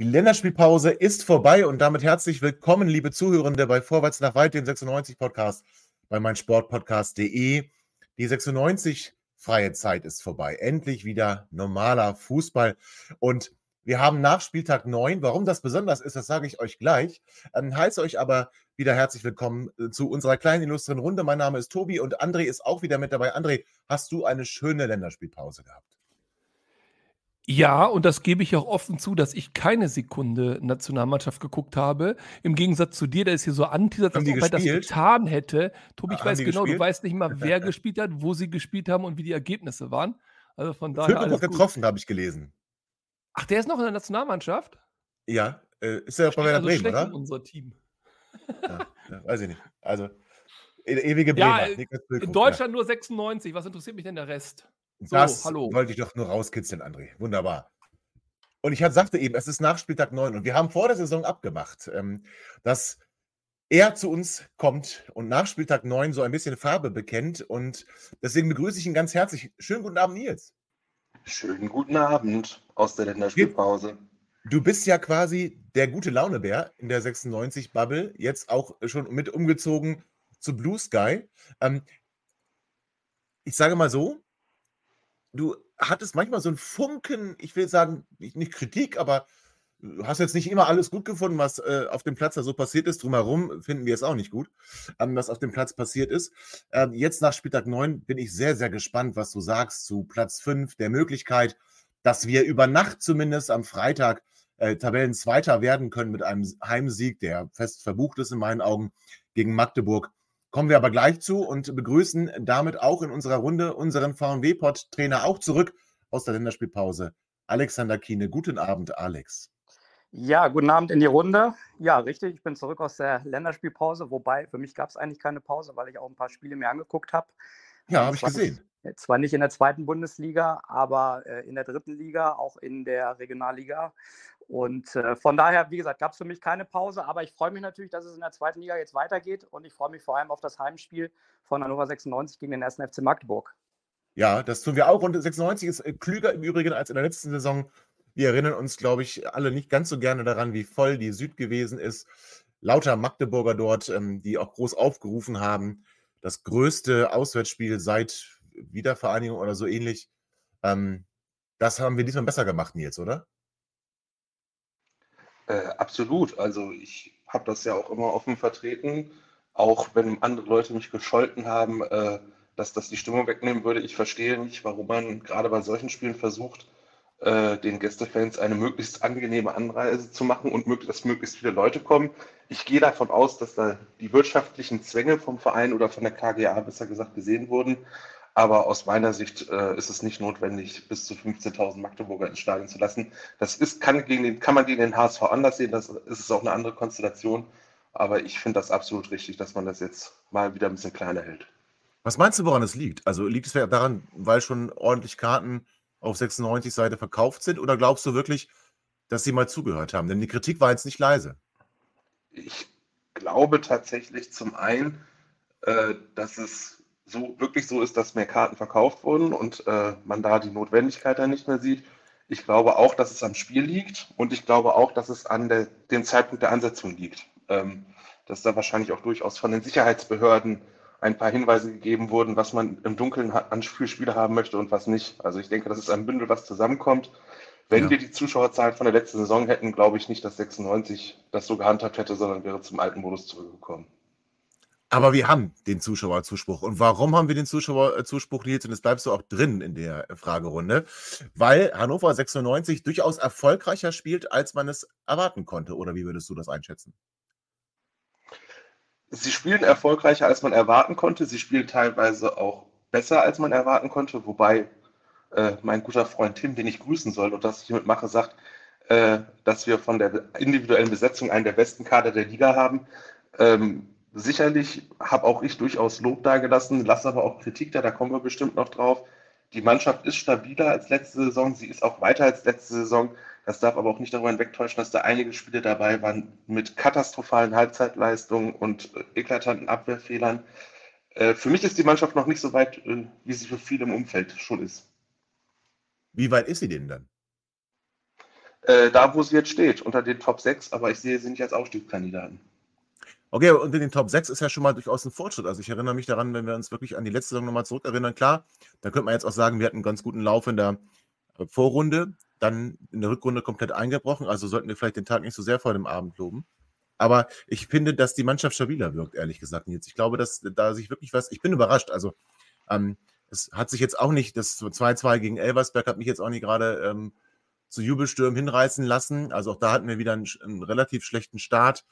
Die Länderspielpause ist vorbei und damit herzlich willkommen, liebe Zuhörende, bei Vorwärts nach Weit, dem 96 Podcast bei meinsportpodcast.de. Die 96 freie Zeit ist vorbei. Endlich wieder normaler Fußball. Und wir haben nach Spieltag 9. Warum das besonders ist, das sage ich euch gleich. Ähm, heiße euch aber wieder herzlich willkommen äh, zu unserer kleinen illustren Runde. Mein Name ist Tobi und André ist auch wieder mit dabei. André, hast du eine schöne Länderspielpause gehabt? Ja, und das gebe ich auch offen zu, dass ich keine Sekunde Nationalmannschaft geguckt habe. Im Gegensatz zu dir, der ist hier so anteasert, als ob er das getan hätte. Tobi, ich weiß genau, gespielt? du weißt nicht mal, wer gespielt hat, wo sie gespielt haben und wie die Ergebnisse waren. Also von daher. Füllkrug getroffen, habe ich gelesen. Ach, der ist noch in der Nationalmannschaft? Ja, äh, ist ja bei Werder also Bremen, oder? In unser Team. Ja, ja, weiß ich nicht. Also, e ewige Bremer. Ja, in Deutschland ja. nur 96. Was interessiert mich denn der Rest? So, das hallo. wollte ich doch nur rauskitzeln, André. Wunderbar. Und ich sagte eben, es ist nach Spieltag 9 und wir haben vor der Saison abgemacht, ähm, dass er zu uns kommt und nach Spieltag 9 so ein bisschen Farbe bekennt. Und deswegen begrüße ich ihn ganz herzlich. Schönen guten Abend, Nils. Schönen guten Abend aus der Länderspielpause. Du bist ja quasi der gute Launebär in der 96-Bubble, jetzt auch schon mit umgezogen zu Blue Sky. Ähm, ich sage mal so, du hattest manchmal so einen Funken, ich will sagen, nicht, Kritik, aber du hast jetzt nicht immer alles gut gefunden, was äh, auf dem Platz da so passiert ist. Drumherum finden wir es auch nicht gut, ähm, was auf dem Platz passiert ist. Ähm, jetzt nach Spieltag 9 bin ich sehr, sehr gespannt, was du sagst zu Platz 5, der Möglichkeit, dass wir über Nacht zumindest am Freitag äh, Tabellenzweiter werden können mit einem Heimsieg, der fest verbucht ist in meinen Augen gegen Magdeburg. Kommen wir aber gleich zu und begrüßen damit auch in unserer Runde unseren VW-Pod-Trainer auch zurück aus der Länderspielpause, Alexander Kiene. Guten Abend, Alex. Ja, guten Abend in die Runde. Ja, richtig, ich bin zurück aus der Länderspielpause, wobei für mich gab es eigentlich keine Pause, weil ich auch ein paar Spiele mir angeguckt habe. Ja, habe ich gesehen. Nicht, zwar nicht in der zweiten Bundesliga, aber äh, in der dritten Liga, auch in der Regionalliga. Und äh, von daher, wie gesagt, gab es für mich keine Pause, aber ich freue mich natürlich, dass es in der zweiten Liga jetzt weitergeht und ich freue mich vor allem auf das Heimspiel von Hannover 96 gegen den 1. FC Magdeburg. Ja, das tun wir auch und 96 ist äh, klüger im Übrigen als in der letzten Saison. Wir erinnern uns, glaube ich, alle nicht ganz so gerne daran, wie voll die Süd gewesen ist. Lauter Magdeburger dort, ähm, die auch groß aufgerufen haben. Das größte Auswärtsspiel seit Wiedervereinigung oder so ähnlich. Ähm, das haben wir diesmal besser gemacht, Nils, oder? Äh, absolut. Also ich habe das ja auch immer offen vertreten, auch wenn andere Leute mich gescholten haben, äh, dass das die Stimmung wegnehmen würde. Ich verstehe nicht, warum man gerade bei solchen Spielen versucht, äh, den Gästefans eine möglichst angenehme Anreise zu machen und mög dass möglichst viele Leute kommen. Ich gehe davon aus, dass da die wirtschaftlichen Zwänge vom Verein oder von der KGA besser gesagt gesehen wurden. Aber aus meiner Sicht äh, ist es nicht notwendig, bis zu 15.000 Magdeburger ins Stadion zu lassen. Das ist, kann, gegen den, kann man gegen den HSV anders sehen, das ist auch eine andere Konstellation. Aber ich finde das absolut richtig, dass man das jetzt mal wieder ein bisschen kleiner hält. Was meinst du, woran es liegt? Also liegt es daran, weil schon ordentlich Karten auf 96 Seite verkauft sind? Oder glaubst du wirklich, dass sie mal zugehört haben? Denn die Kritik war jetzt nicht leise. Ich glaube tatsächlich zum einen, äh, dass es so wirklich so ist, dass mehr Karten verkauft wurden und äh, man da die Notwendigkeit dann nicht mehr sieht. Ich glaube auch, dass es am Spiel liegt und ich glaube auch, dass es an der, dem Zeitpunkt der Ansetzung liegt. Ähm, dass da wahrscheinlich auch durchaus von den Sicherheitsbehörden ein paar Hinweise gegeben wurden, was man im Dunkeln an Spiele haben möchte und was nicht. Also ich denke, das ist ein Bündel, was zusammenkommt. Wenn ja. wir die Zuschauerzahl von der letzten Saison hätten, glaube ich nicht, dass 96 das so gehandhabt hätte, sondern wäre zum alten Modus zurückgekommen. Aber wir haben den Zuschauerzuspruch. Und warum haben wir den Zuschauerzuspruch, Nils? Und das bleibst du auch drin in der Fragerunde. Weil Hannover 96 durchaus erfolgreicher spielt, als man es erwarten konnte. Oder wie würdest du das einschätzen? Sie spielen erfolgreicher, als man erwarten konnte. Sie spielen teilweise auch besser, als man erwarten konnte. Wobei äh, mein guter Freund Tim, den ich grüßen soll und das ich hiermit mache, sagt, äh, dass wir von der individuellen Besetzung einen der besten Kader der Liga haben. Ähm, sicherlich habe auch ich durchaus Lob dagelassen, lasse aber auch Kritik da, da kommen wir bestimmt noch drauf. Die Mannschaft ist stabiler als letzte Saison, sie ist auch weiter als letzte Saison. Das darf aber auch nicht darüber hinwegtäuschen, dass da einige Spiele dabei waren mit katastrophalen Halbzeitleistungen und äh, eklatanten Abwehrfehlern. Äh, für mich ist die Mannschaft noch nicht so weit, äh, wie sie für viele im Umfeld schon ist. Wie weit ist sie denn dann? da, wo sie jetzt steht, unter den Top 6, aber ich sehe sie nicht als Aufstiegskandidaten. Okay, und in den Top 6 ist ja schon mal durchaus ein Fortschritt. Also ich erinnere mich daran, wenn wir uns wirklich an die letzte Saison nochmal zurückerinnern, klar, da könnte man jetzt auch sagen, wir hatten einen ganz guten Lauf in der Vorrunde, dann in der Rückrunde komplett eingebrochen. Also sollten wir vielleicht den Tag nicht so sehr vor dem Abend loben. Aber ich finde, dass die Mannschaft stabiler wirkt, ehrlich gesagt, Nils. Ich glaube, dass da sich wirklich was. Ich bin überrascht. Also, ähm, es hat sich jetzt auch nicht, das 2-2 gegen Elversberg hat mich jetzt auch nicht gerade ähm, zu Jubelstürmen hinreißen lassen. Also auch da hatten wir wieder einen, einen relativ schlechten Start.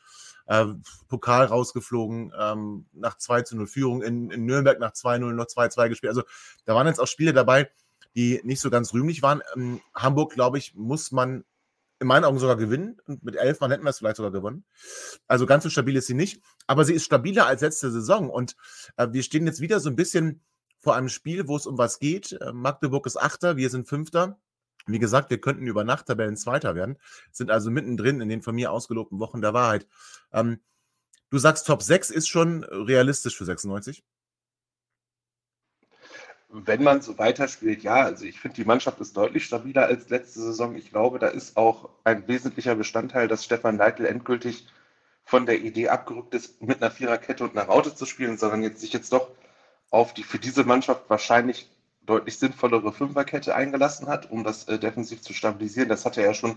Äh, Pokal rausgeflogen, ähm, nach 2 zu 0 Führung in, in Nürnberg nach 2-0 noch 2-2 gespielt. Also da waren jetzt auch Spiele dabei, die nicht so ganz rühmlich waren. In Hamburg, glaube ich, muss man in meinen Augen sogar gewinnen. Und mit elf Mann hätten wir es vielleicht sogar gewonnen. Also ganz so stabil ist sie nicht. Aber sie ist stabiler als letzte Saison. Und äh, wir stehen jetzt wieder so ein bisschen vor einem Spiel, wo es um was geht. Äh, Magdeburg ist Achter, wir sind Fünfter. Wie gesagt, wir könnten über Nachttabellen Zweiter werden, sind also mittendrin in den von mir ausgelobten Wochen der Wahrheit. Ähm, du sagst, Top 6 ist schon realistisch für 96? wenn man so weiterspielt, ja, also ich finde, die Mannschaft ist deutlich stabiler als letzte Saison. Ich glaube, da ist auch ein wesentlicher Bestandteil, dass Stefan Leitl endgültig von der Idee abgerückt ist, mit einer Viererkette und einer Raute zu spielen, sondern jetzt sich jetzt doch auf die für diese Mannschaft wahrscheinlich deutlich sinnvollere Fünferkette eingelassen hat, um das äh, defensiv zu stabilisieren. Das hat er ja schon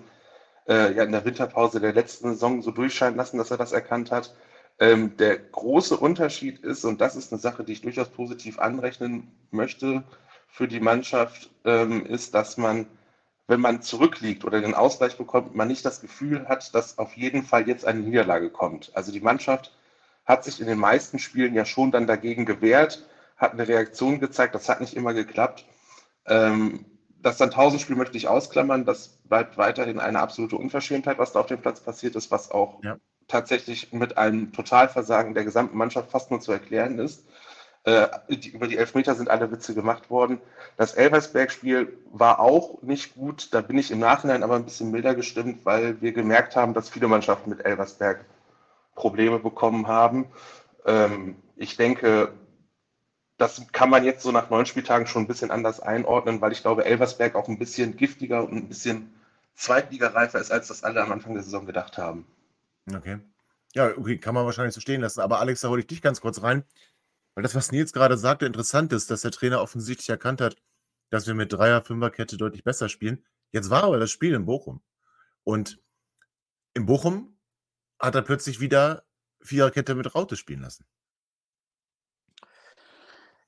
äh, ja in der Winterpause der letzten Saison so durchscheinen lassen, dass er das erkannt hat. Ähm, der große Unterschied ist, und das ist eine Sache, die ich durchaus positiv anrechnen möchte für die Mannschaft, ähm, ist, dass man, wenn man zurückliegt oder den Ausgleich bekommt, man nicht das Gefühl hat, dass auf jeden Fall jetzt eine Niederlage kommt. Also die Mannschaft hat sich in den meisten Spielen ja schon dann dagegen gewehrt, hat eine Reaktion gezeigt, das hat nicht immer geklappt. Ähm, das dann Tausendspiel möchte ich ausklammern, das bleibt weiterhin eine absolute Unverschämtheit, was da auf dem Platz passiert ist, was auch ja tatsächlich mit einem Totalversagen der gesamten Mannschaft fast nur zu erklären ist. Äh, die, über die Elfmeter sind alle Witze gemacht worden. Das Elversberg-Spiel war auch nicht gut. Da bin ich im Nachhinein aber ein bisschen milder gestimmt, weil wir gemerkt haben, dass viele Mannschaften mit Elversberg Probleme bekommen haben. Ähm, ich denke, das kann man jetzt so nach neun Spieltagen schon ein bisschen anders einordnen, weil ich glaube, Elversberg auch ein bisschen giftiger und ein bisschen zweitligareifer ist, als das alle am Anfang der Saison gedacht haben. Okay. Ja, okay, kann man wahrscheinlich so stehen lassen. Aber Alex, da hole ich dich ganz kurz rein. Weil das, was Nils gerade sagte, interessant ist, dass der Trainer offensichtlich erkannt hat, dass wir mit Dreier-, Fünferkette deutlich besser spielen. Jetzt war aber das Spiel in Bochum. Und in Bochum hat er plötzlich wieder Viererkette mit Raute spielen lassen.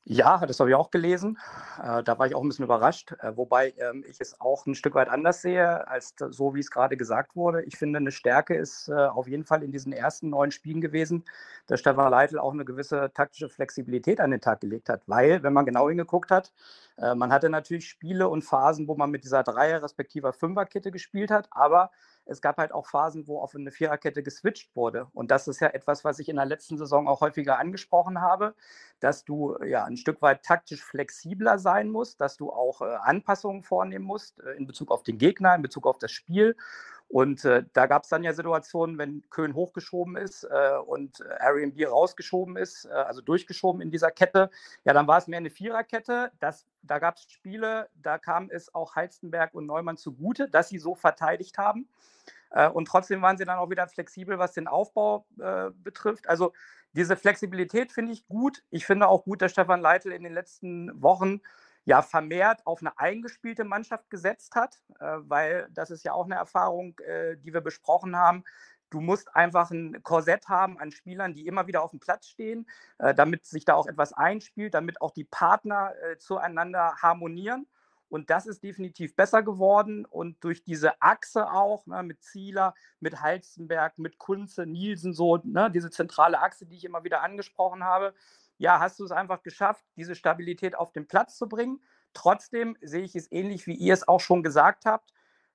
Ja, das habe ich auch gelesen. Äh, da war ich auch ein bisschen überrascht, äh, wobei ähm, ich es auch ein Stück weit anders sehe, als so, wie es gerade gesagt wurde. Ich finde, eine Stärke ist äh, auf jeden Fall in diesen ersten neun Spielen gewesen, dass Stefan Leitl auch eine gewisse taktische Flexibilität an den Tag gelegt hat, weil, wenn man genau hingeguckt hat, man hatte natürlich Spiele und Phasen, wo man mit dieser Dreier- respektive Fünferkette gespielt hat, aber es gab halt auch Phasen, wo auf eine Viererkette geswitcht wurde. Und das ist ja etwas, was ich in der letzten Saison auch häufiger angesprochen habe, dass du ja ein Stück weit taktisch flexibler sein musst, dass du auch äh, Anpassungen vornehmen musst äh, in Bezug auf den Gegner, in Bezug auf das Spiel. Und äh, da gab es dann ja Situationen, wenn Köln hochgeschoben ist äh, und Airbnb rausgeschoben ist, äh, also durchgeschoben in dieser Kette, ja, dann war es mehr eine Viererkette. Das, da gab es Spiele, da kam es auch Halstenberg und Neumann zugute, dass sie so verteidigt haben. Äh, und trotzdem waren sie dann auch wieder flexibel, was den Aufbau äh, betrifft. Also diese Flexibilität finde ich gut. Ich finde auch gut, dass Stefan Leitl in den letzten Wochen ja vermehrt auf eine eingespielte Mannschaft gesetzt hat, äh, weil das ist ja auch eine Erfahrung, äh, die wir besprochen haben. Du musst einfach ein Korsett haben an Spielern, die immer wieder auf dem Platz stehen, äh, damit sich da auch etwas einspielt, damit auch die Partner zueinander harmonieren. Und das ist definitiv besser geworden. Und durch diese Achse auch, ne, mit Zieler, mit Halzenberg, mit Kunze, Nielsen, so, ne, diese zentrale Achse, die ich immer wieder angesprochen habe, ja, hast du es einfach geschafft, diese Stabilität auf den Platz zu bringen. Trotzdem sehe ich es ähnlich, wie ihr es auch schon gesagt habt.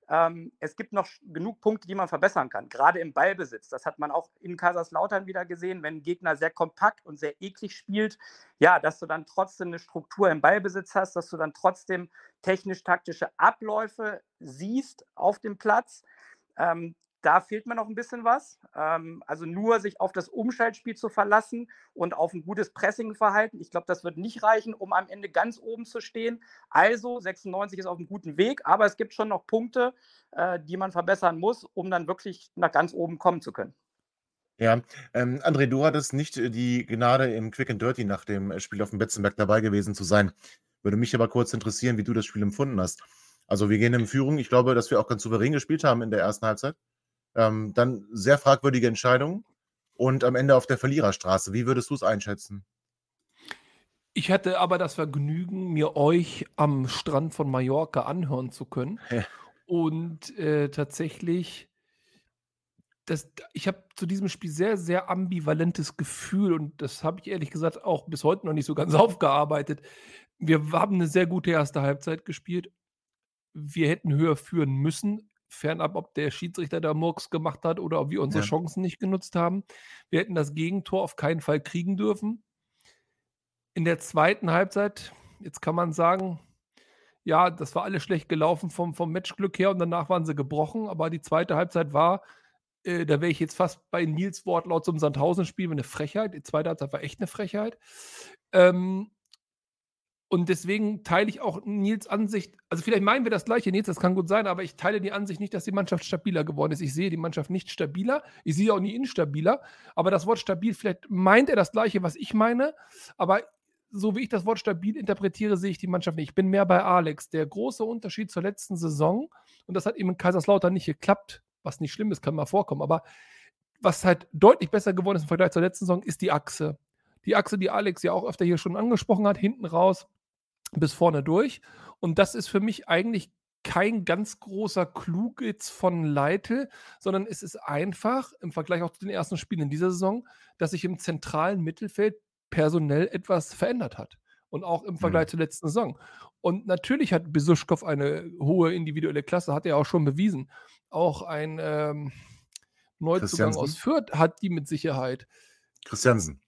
Ähm, es gibt noch genug Punkte, die man verbessern kann, gerade im Ballbesitz. Das hat man auch in Kaiserslautern wieder gesehen, wenn ein Gegner sehr kompakt und sehr eklig spielt, ja, dass du dann trotzdem eine Struktur im Ballbesitz hast, dass du dann trotzdem technisch-taktische Abläufe siehst auf dem Platz. Ähm, da fehlt mir noch ein bisschen was. Ähm, also nur sich auf das Umschaltspiel zu verlassen und auf ein gutes Pressingverhalten. Ich glaube, das wird nicht reichen, um am Ende ganz oben zu stehen. Also 96 ist auf einem guten Weg, aber es gibt schon noch Punkte, äh, die man verbessern muss, um dann wirklich nach ganz oben kommen zu können. Ja, ähm, André, du hattest nicht äh, die Gnade, im Quick and Dirty nach dem äh, Spiel auf dem Betzenberg dabei gewesen zu sein. Würde mich aber kurz interessieren, wie du das Spiel empfunden hast. Also wir gehen in Führung. Ich glaube, dass wir auch ganz souverän gespielt haben in der ersten Halbzeit. Ähm, dann sehr fragwürdige Entscheidungen und am Ende auf der Verliererstraße. Wie würdest du es einschätzen? Ich hatte aber das Vergnügen, mir euch am Strand von Mallorca anhören zu können. Ja. Und äh, tatsächlich, das, ich habe zu diesem Spiel sehr, sehr ambivalentes Gefühl und das habe ich ehrlich gesagt auch bis heute noch nicht so ganz aufgearbeitet. Wir haben eine sehr gute erste Halbzeit gespielt. Wir hätten höher führen müssen fernab, ob der Schiedsrichter da Murks gemacht hat oder ob wir unsere ja. Chancen nicht genutzt haben. Wir hätten das Gegentor auf keinen Fall kriegen dürfen. In der zweiten Halbzeit, jetzt kann man sagen, ja, das war alles schlecht gelaufen vom, vom Matchglück her und danach waren sie gebrochen, aber die zweite Halbzeit war, äh, da wäre ich jetzt fast bei Nils Wortlaut zum Sandhausen-Spiel, eine Frechheit. Die zweite Halbzeit war echt eine Frechheit. Ähm, und deswegen teile ich auch Nils Ansicht, also vielleicht meinen wir das gleiche, Nils, das kann gut sein, aber ich teile die Ansicht nicht, dass die Mannschaft stabiler geworden ist. Ich sehe die Mannschaft nicht stabiler, ich sehe auch nie instabiler, aber das Wort stabil, vielleicht meint er das gleiche, was ich meine, aber so wie ich das Wort stabil interpretiere, sehe ich die Mannschaft nicht. Ich bin mehr bei Alex. Der große Unterschied zur letzten Saison, und das hat eben in Kaiserslautern nicht geklappt, was nicht schlimm ist, kann mal vorkommen, aber was halt deutlich besser geworden ist im Vergleich zur letzten Saison, ist die Achse. Die Achse, die Alex ja auch öfter hier schon angesprochen hat, hinten raus bis vorne durch. Und das ist für mich eigentlich kein ganz großer Klug jetzt von Leitl, sondern es ist einfach im Vergleich auch zu den ersten Spielen in dieser Saison, dass sich im zentralen Mittelfeld personell etwas verändert hat. Und auch im Vergleich mhm. zur letzten Saison. Und natürlich hat Besuschkow eine hohe individuelle Klasse, hat er auch schon bewiesen. Auch ein ähm, Neuzugang aus Fürth hat die mit Sicherheit. Christiansen.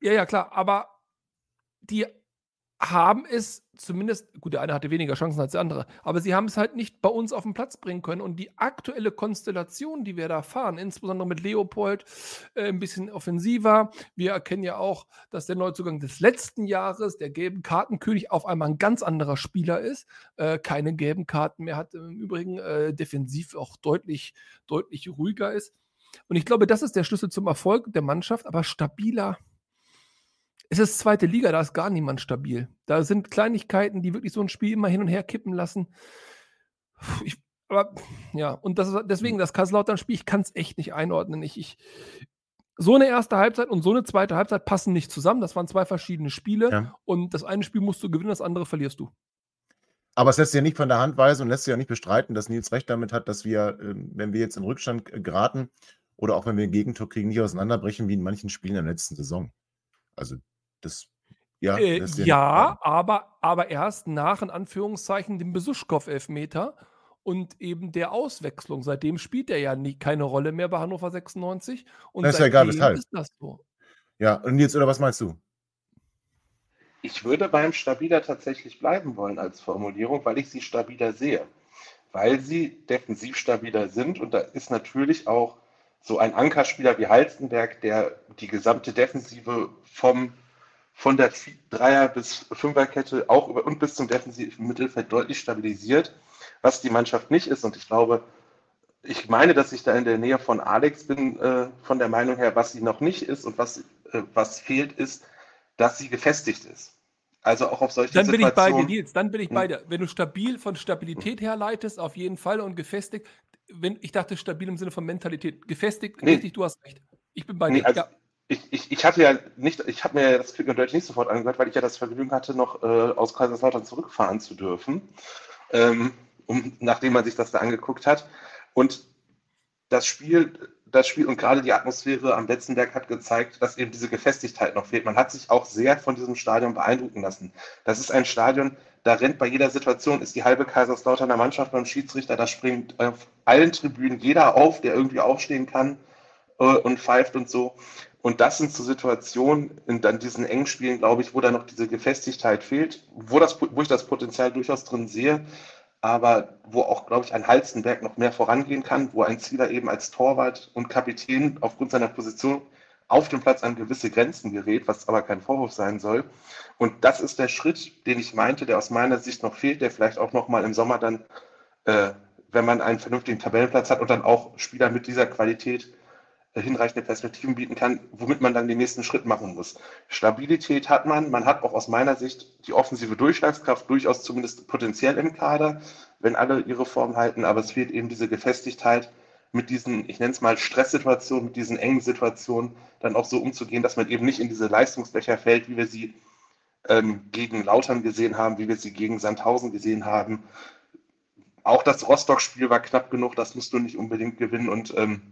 Ja, ja, klar. Aber die haben es zumindest, gut, der eine hatte weniger Chancen als der andere, aber sie haben es halt nicht bei uns auf den Platz bringen können. Und die aktuelle Konstellation, die wir da fahren, insbesondere mit Leopold, äh, ein bisschen offensiver. Wir erkennen ja auch, dass der Neuzugang des letzten Jahres, der gelben Kartenkönig, auf einmal ein ganz anderer Spieler ist. Äh, keine gelben Karten mehr hat, im Übrigen äh, defensiv auch deutlich, deutlich ruhiger ist. Und ich glaube, das ist der Schlüssel zum Erfolg der Mannschaft, aber stabiler es ist zweite Liga, da ist gar niemand stabil. Da sind Kleinigkeiten, die wirklich so ein Spiel immer hin und her kippen lassen. Ich, aber ja, und das ist, deswegen, das Kaiserslautern-Spiel, ich kann es echt nicht einordnen. Ich, ich, so eine erste Halbzeit und so eine zweite Halbzeit passen nicht zusammen. Das waren zwei verschiedene Spiele ja. und das eine Spiel musst du gewinnen, das andere verlierst du. Aber es lässt sich ja nicht von der Hand weisen und lässt sich ja nicht bestreiten, dass Nils recht damit hat, dass wir, ähm, wenn wir jetzt in Rückstand geraten oder auch wenn wir ein Gegentor kriegen, nicht auseinanderbrechen wie in manchen Spielen in der letzten Saison. Also das, ja, äh, das ja aber, aber erst nach, in Anführungszeichen, dem Besuschkow-Elfmeter und eben der Auswechslung. Seitdem spielt er ja nie, keine Rolle mehr bei Hannover 96. Und das ist ja egal, weshalb. Ist das so. Ja, und jetzt, oder was meinst du? Ich würde beim stabiler tatsächlich bleiben wollen als Formulierung, weil ich sie stabiler sehe. Weil sie defensiv stabiler sind und da ist natürlich auch so ein Ankerspieler wie Halstenberg, der die gesamte Defensive vom von der Dreier- bis Fünferkette auch über und bis zum defensiven Mittelfeld deutlich stabilisiert, was die Mannschaft nicht ist. Und ich glaube, ich meine, dass ich da in der Nähe von Alex bin, äh, von der Meinung her, was sie noch nicht ist und was, äh, was fehlt, ist, dass sie gefestigt ist. Also auch auf solche Dann bin ich bei dir, Nils, dann bin ich bei hm. dir. Wenn du stabil von Stabilität herleitest, auf jeden Fall und gefestigt, wenn, ich dachte stabil im Sinne von Mentalität, gefestigt, nee. richtig, du hast recht. Ich bin bei nee, dir. Also, ja ich, ich, ich hatte ja nicht, ich habe mir das Quick and Dirty nicht sofort angehört, weil ich ja das Vergnügen hatte, noch äh, aus Kaiserslautern zurückfahren zu dürfen, ähm, um, nachdem man sich das da angeguckt hat. Und das Spiel, das Spiel und gerade die Atmosphäre am Betzenberg hat gezeigt, dass eben diese Gefestigkeit noch fehlt. Man hat sich auch sehr von diesem Stadion beeindrucken lassen. Das ist ein Stadion, da rennt bei jeder Situation, ist die halbe Kaiserslauterner Mannschaft beim Schiedsrichter, da springt auf allen Tribünen jeder auf, der irgendwie aufstehen kann äh, und pfeift und so. Und das sind so Situationen in dann diesen engen Spielen, glaube ich, wo da noch diese Gefestigkeit fehlt, wo, das, wo ich das Potenzial durchaus drin sehe, aber wo auch, glaube ich, ein Halstenberg noch mehr vorangehen kann, wo ein Zieler eben als Torwart und Kapitän aufgrund seiner Position auf dem Platz an gewisse Grenzen gerät, was aber kein Vorwurf sein soll. Und das ist der Schritt, den ich meinte, der aus meiner Sicht noch fehlt, der vielleicht auch noch mal im Sommer dann, äh, wenn man einen vernünftigen Tabellenplatz hat und dann auch Spieler mit dieser Qualität hinreichende Perspektiven bieten kann, womit man dann den nächsten Schritt machen muss. Stabilität hat man, man hat auch aus meiner Sicht die offensive Durchschlagskraft durchaus zumindest potenziell im Kader, wenn alle ihre Form halten, aber es fehlt eben diese Gefestigkeit mit diesen, ich nenne es mal Stresssituationen, mit diesen engen Situationen dann auch so umzugehen, dass man eben nicht in diese Leistungsbecher fällt, wie wir sie ähm, gegen Lautern gesehen haben, wie wir sie gegen Sandhausen gesehen haben. Auch das Rostock-Spiel war knapp genug, das musst du nicht unbedingt gewinnen und ähm,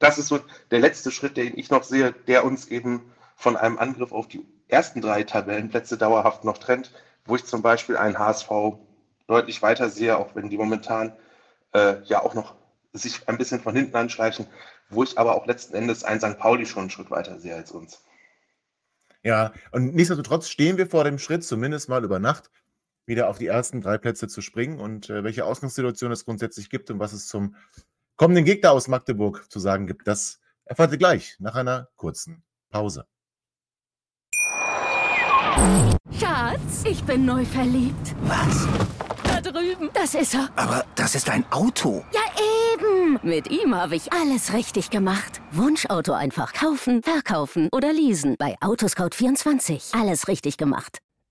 das ist so der letzte Schritt, den ich noch sehe, der uns eben von einem Angriff auf die ersten drei Tabellenplätze dauerhaft noch trennt, wo ich zum Beispiel einen HSV deutlich weiter sehe, auch wenn die momentan äh, ja auch noch sich ein bisschen von hinten anschleichen, wo ich aber auch letzten Endes einen St. Pauli schon einen Schritt weiter sehe als uns. Ja, und nichtsdestotrotz stehen wir vor dem Schritt, zumindest mal über Nacht, wieder auf die ersten drei Plätze zu springen und äh, welche Ausgangssituation es grundsätzlich gibt und was es zum kommenden Gegner aus Magdeburg zu sagen gibt. Das erfahrt ihr gleich nach einer kurzen Pause. Schatz, ich bin neu verliebt. Was? Da drüben. Das ist er. Aber das ist ein Auto. Ja, eben. Mit ihm habe ich alles richtig gemacht. Wunschauto einfach kaufen, verkaufen oder leasen. Bei Autoscout24. Alles richtig gemacht.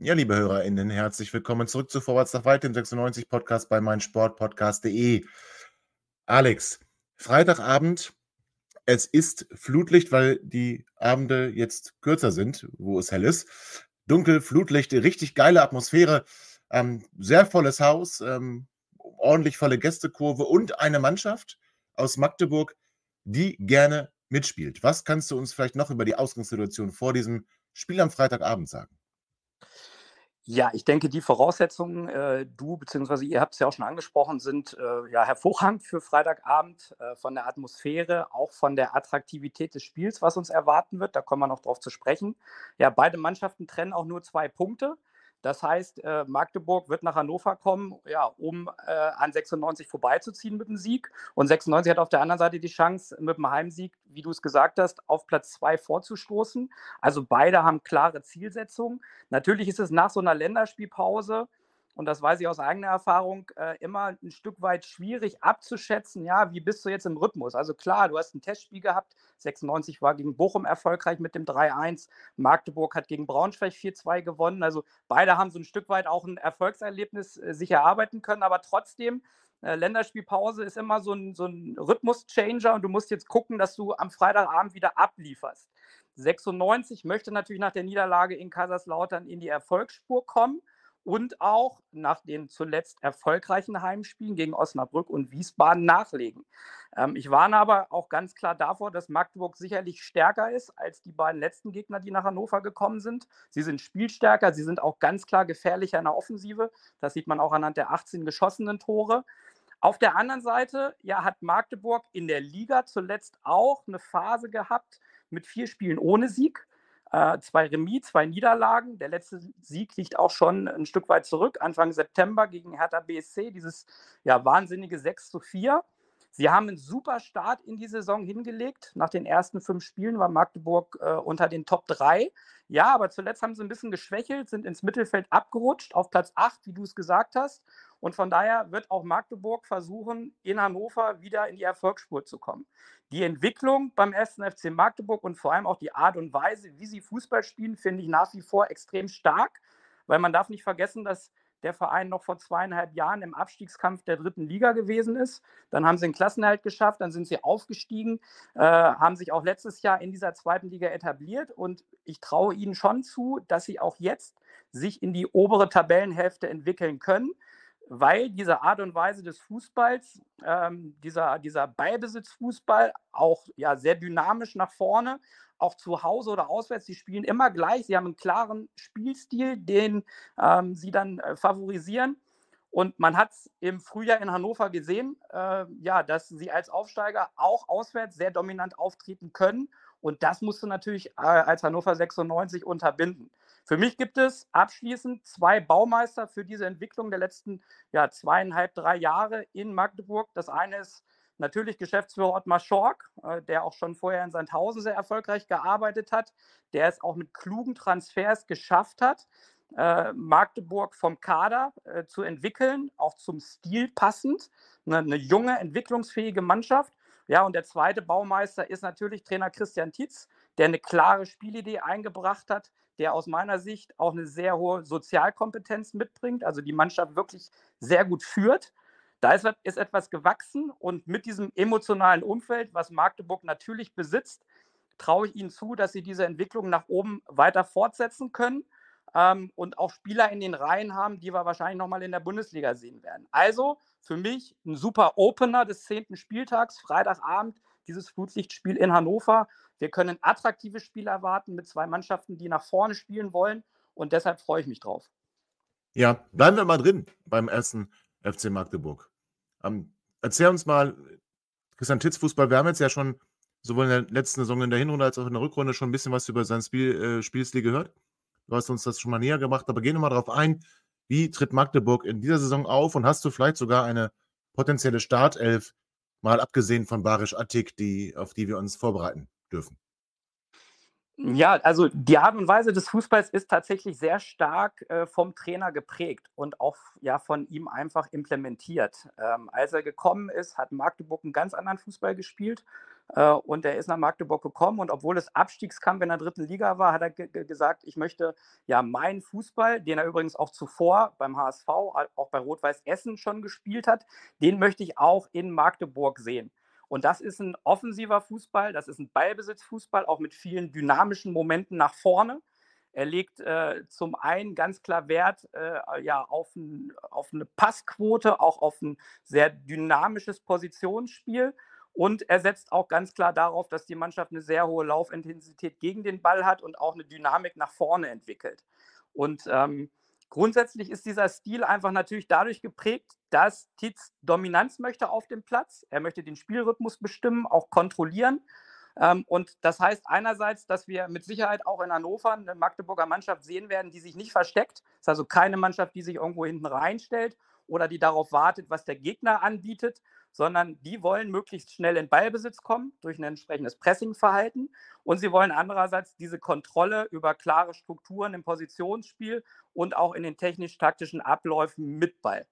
Ja, liebe HörerInnen, herzlich willkommen zurück zu Vorwärts nach Weit, dem 96 Podcast bei meinsportpodcast.de. Alex, Freitagabend, es ist Flutlicht, weil die Abende jetzt kürzer sind, wo es hell ist. Dunkel, Flutlicht, richtig geile Atmosphäre, ähm, sehr volles Haus, ähm, ordentlich volle Gästekurve und eine Mannschaft aus Magdeburg, die gerne mitspielt. Was kannst du uns vielleicht noch über die Ausgangssituation vor diesem Spiel am Freitagabend sagen? Ja, ich denke, die Voraussetzungen, äh, du bzw. ihr habt es ja auch schon angesprochen, sind äh, ja hervorragend für Freitagabend äh, von der Atmosphäre, auch von der Attraktivität des Spiels, was uns erwarten wird. Da kommen wir noch drauf zu sprechen. Ja, beide Mannschaften trennen auch nur zwei Punkte. Das heißt, äh, Magdeburg wird nach Hannover kommen, ja, um äh, an 96 vorbeizuziehen mit dem Sieg. Und 96 hat auf der anderen Seite die Chance, mit dem Heimsieg, wie du es gesagt hast, auf Platz zwei vorzustoßen. Also beide haben klare Zielsetzungen. Natürlich ist es nach so einer Länderspielpause und das weiß ich aus eigener Erfahrung, äh, immer ein Stück weit schwierig abzuschätzen, ja, wie bist du jetzt im Rhythmus? Also klar, du hast ein Testspiel gehabt, 96 war gegen Bochum erfolgreich mit dem 3-1, Magdeburg hat gegen Braunschweig 4-2 gewonnen, also beide haben so ein Stück weit auch ein Erfolgserlebnis äh, sich erarbeiten können, aber trotzdem, äh, Länderspielpause ist immer so ein, so ein Rhythmus-Changer und du musst jetzt gucken, dass du am Freitagabend wieder ablieferst. 96 möchte natürlich nach der Niederlage in Kaiserslautern in die Erfolgsspur kommen und auch nach den zuletzt erfolgreichen Heimspielen gegen Osnabrück und Wiesbaden nachlegen. Ähm, ich warne aber auch ganz klar davor, dass Magdeburg sicherlich stärker ist als die beiden letzten Gegner, die nach Hannover gekommen sind. Sie sind spielstärker, sie sind auch ganz klar gefährlicher in der Offensive. Das sieht man auch anhand der 18 geschossenen Tore. Auf der anderen Seite ja, hat Magdeburg in der Liga zuletzt auch eine Phase gehabt mit vier Spielen ohne Sieg. Äh, zwei Remis, zwei Niederlagen. Der letzte Sieg liegt auch schon ein Stück weit zurück, Anfang September gegen Hertha BSC, dieses ja, wahnsinnige 6 zu 4. Sie haben einen super Start in die Saison hingelegt. Nach den ersten fünf Spielen war Magdeburg äh, unter den Top 3. Ja, aber zuletzt haben sie ein bisschen geschwächelt, sind ins Mittelfeld abgerutscht, auf Platz 8, wie du es gesagt hast. Und von daher wird auch Magdeburg versuchen, in Hannover wieder in die Erfolgsspur zu kommen. Die Entwicklung beim 1. FC Magdeburg und vor allem auch die Art und Weise, wie sie Fußball spielen, finde ich nach wie vor extrem stark. weil man darf nicht vergessen, dass der Verein noch vor zweieinhalb Jahren im Abstiegskampf der dritten Liga gewesen ist. Dann haben sie einen Klassenerhalt geschafft, dann sind sie aufgestiegen, äh, haben sich auch letztes Jahr in dieser zweiten Liga etabliert und ich traue ihnen schon zu, dass sie auch jetzt sich in die obere Tabellenhälfte entwickeln können weil diese Art und Weise des Fußballs, ähm, dieser, dieser Ballbesitzfußball, auch ja, sehr dynamisch nach vorne, auch zu Hause oder auswärts, sie spielen immer gleich, sie haben einen klaren Spielstil, den ähm, sie dann äh, favorisieren. Und man hat es im Frühjahr in Hannover gesehen, äh, ja, dass sie als Aufsteiger auch auswärts sehr dominant auftreten können. Und das musst du natürlich äh, als Hannover 96 unterbinden. Für mich gibt es abschließend zwei Baumeister für diese Entwicklung der letzten ja, zweieinhalb, drei Jahre in Magdeburg. Das eine ist natürlich Geschäftsführer Ottmar Schork, äh, der auch schon vorher in Sandhausen sehr erfolgreich gearbeitet hat, der es auch mit klugen Transfers geschafft hat, äh, Magdeburg vom Kader äh, zu entwickeln, auch zum Stil passend. Eine, eine, junge, entwicklungsfähige Mannschaft. Ja, und der zweite Baumeister ist natürlich Trainer Christian Tietz, der eine klare Spielidee eingebracht hat, der aus meiner Sicht auch eine sehr hohe Sozialkompetenz mitbringt, also die Mannschaft wirklich sehr gut führt. Da ist, ist etwas gewachsen und mit diesem emotionalen Umfeld, was Magdeburg natürlich besitzt, traue ich ihnen zu, dass sie diese Entwicklung nach oben weiter fortsetzen können ähm, und auch Spieler in den Reihen haben, die wir wahrscheinlich nochmal in der Bundesliga sehen werden. Also für mich ein super Opener des zehnten Spieltags, Freitagabend, dieses Flutlichtspiel in Hannover. Wir können attraktive Spiele erwarten mit zwei Mannschaften, die nach vorne spielen wollen. Und deshalb freue ich mich drauf. Ja, bleiben wir mal drin beim ersten FC Magdeburg. Ähm, erzähl uns mal, Christian Titz Fußball, wir haben jetzt ja schon sowohl in der letzten Saison in der Hinrunde als auch in der Rückrunde schon ein bisschen was über seinen Spiel, äh, Spielstil gehört. Du hast uns das schon mal näher gemacht, aber gehen wir mal darauf ein, wie tritt Magdeburg in dieser Saison auf und hast du vielleicht sogar eine potenzielle Startelf, mal abgesehen von Barisch Attik, die, auf die wir uns vorbereiten dürfen? Ja, also die Art und Weise des Fußballs ist tatsächlich sehr stark äh, vom Trainer geprägt und auch ja von ihm einfach implementiert. Ähm, als er gekommen ist, hat Magdeburg einen ganz anderen Fußball gespielt äh, und er ist nach Magdeburg gekommen und obwohl es Abstiegskampf in der dritten Liga war, hat er gesagt, ich möchte ja meinen Fußball, den er übrigens auch zuvor beim HSV, auch bei Rot-Weiß Essen schon gespielt hat, den möchte ich auch in Magdeburg sehen. Und das ist ein offensiver Fußball, das ist ein Ballbesitzfußball, auch mit vielen dynamischen Momenten nach vorne. Er legt äh, zum einen ganz klar Wert äh, ja, auf, ein, auf, eine Passquote, auch auf ein sehr dynamisches Positionsspiel. Und er setzt auch ganz klar darauf, dass die Mannschaft eine sehr hohe Laufintensität gegen den Ball hat und auch eine Dynamik nach vorne entwickelt. Und ähm, Grundsätzlich ist dieser Stil einfach natürlich dadurch geprägt, dass Tietz Dominanz möchte auf dem Platz. Er möchte den Spielrhythmus bestimmen, auch kontrollieren. Ähm, und das heißt einerseits, dass wir mit Sicherheit auch in Hannover eine Magdeburger Mannschaft sehen werden, die sich nicht versteckt. Das ist also keine Mannschaft, die sich irgendwo hinten reinstellt oder die darauf wartet, was der Gegner anbietet, sondern die wollen möglichst schnell in Ballbesitz kommen durch ein entsprechendes Pressingverhalten und sie wollen andererseits diese Kontrolle über klare Strukturen im Positionsspiel und auch in den technisch-taktischen Abläufen mit Ball.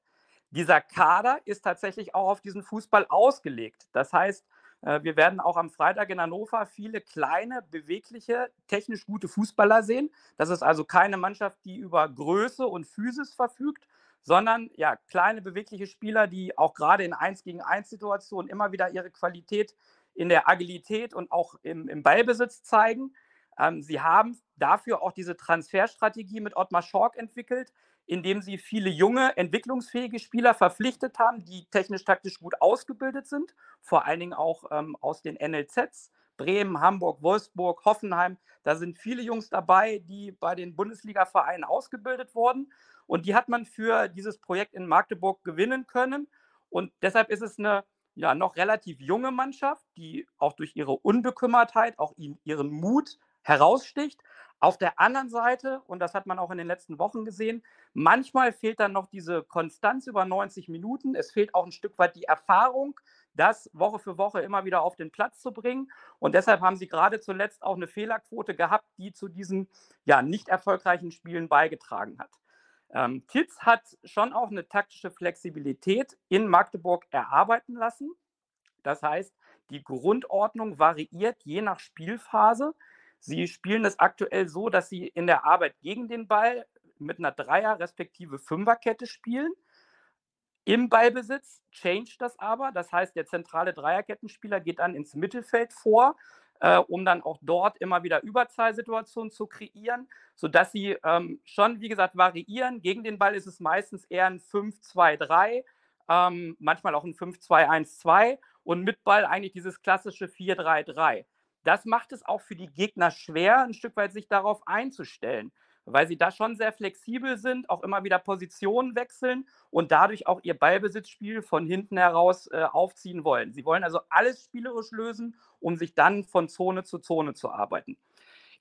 Dieser Kader ist tatsächlich auch auf diesen Fußball ausgelegt. Das heißt, äh, wir werden auch am Freitag in Hannover viele kleine, bewegliche, technisch gute Fußballer sehen. Das ist also keine Mannschaft, die über Größe und Physis verfügt, sondern ja, kleine bewegliche Spieler, die auch gerade in 1 gegen 1 Situationen immer wieder ihre Qualität in der Agilität und auch im, im Ballbesitz zeigen. Ähm, sie haben dafür auch diese Transferstrategie mit Ottmar Schork entwickelt, indem sie viele junge, entwicklungsfähige Spieler verpflichtet haben, die technisch-taktisch gut ausgebildet sind, vor allen Dingen auch ähm, aus den NLZs. Bremen, Hamburg, Wolfsburg, Hoffenheim. Da sind viele Jungs dabei, die bei den Bundesliga-Vereinen ausgebildet wurden. Und die hat man für dieses Projekt in Magdeburg gewinnen können. Und deshalb ist es eine ja, noch relativ junge Mannschaft, die auch durch ihre Unbekümmertheit, auch ihren Mut heraussticht. Auf der anderen Seite, und das hat man auch in den letzten Wochen gesehen, manchmal fehlt dann noch diese Konstanz über 90 Minuten. Es fehlt auch ein Stück weit die Erfahrung, das Woche für Woche immer wieder auf den Platz zu bringen. Und deshalb haben sie gerade zuletzt auch eine Fehlerquote gehabt, die zu diesen ja, nicht erfolgreichen Spielen beigetragen hat. Ähm, Titz hat schon auch eine taktische Flexibilität in Magdeburg erarbeiten lassen. Das heißt, die Grundordnung variiert je nach Spielphase. Sie spielen es aktuell so, dass sie in der Arbeit gegen den Ball mit einer Dreier- respektive Fünferkette spielen. Im Ballbesitz change das aber. Das heißt, der zentrale Dreierkettenspieler geht dann ins Mittelfeld vor, äh, um dann auch dort immer wieder Überzahlsituationen zu kreieren, sodass sie ähm, schon, wie gesagt, variieren. Gegen den Ball ist es meistens eher ein 5-2-3, ähm, manchmal auch ein 5-2-1-2 und mit Ball eigentlich dieses klassische 4-3-3. Das macht es auch für die Gegner schwer, ein Stück weit sich darauf einzustellen, weil sie da schon sehr flexibel sind, auch immer wieder Positionen wechseln und dadurch auch ihr Ballbesitzspiel von hinten heraus äh, aufziehen wollen. Sie wollen also alles spielerisch lösen, um sich dann von Zone zu Zone zu arbeiten.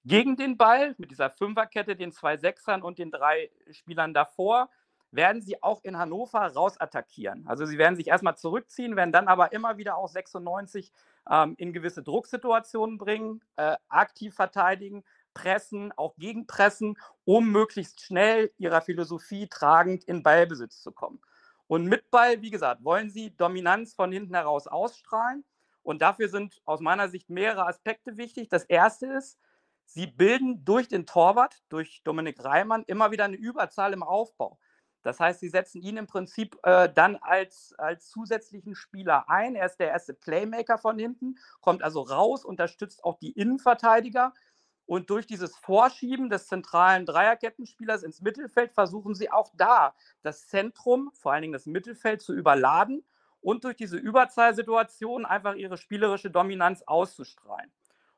Gegen den Ball mit dieser Fünferkette, den zwei Sechsern und den drei Spielern davor, werden sie auch in Hannover rausattackieren. Also sie werden sich erstmal zurückziehen, werden dann aber immer wieder auch 96 ähm, in gewisse Drucksituationen bringen, äh, aktiv verteidigen, pressen, auch gegenpressen, um möglichst schnell ihrer Philosophie tragend in Ballbesitz zu kommen. Und mit Ball, wie gesagt, wollen sie Dominanz von hinten heraus ausstrahlen. Und dafür sind aus meiner Sicht mehrere Aspekte wichtig. Das erste ist, sie bilden durch den Torwart, durch Dominik Reimann, immer wieder eine Überzahl im Aufbau. Das heißt, sie setzen ihn im Prinzip äh, dann als, als zusätzlichen Spieler ein. Er ist der erste Playmaker von hinten, kommt also raus, unterstützt auch die Innenverteidiger. Und durch dieses Vorschieben des zentralen Dreierkettenspielers ins Mittelfeld versuchen sie auch da das Zentrum, vor allen Dingen das Mittelfeld, zu überladen und durch diese Überzahlsituation einfach ihre spielerische Dominanz auszustrahlen.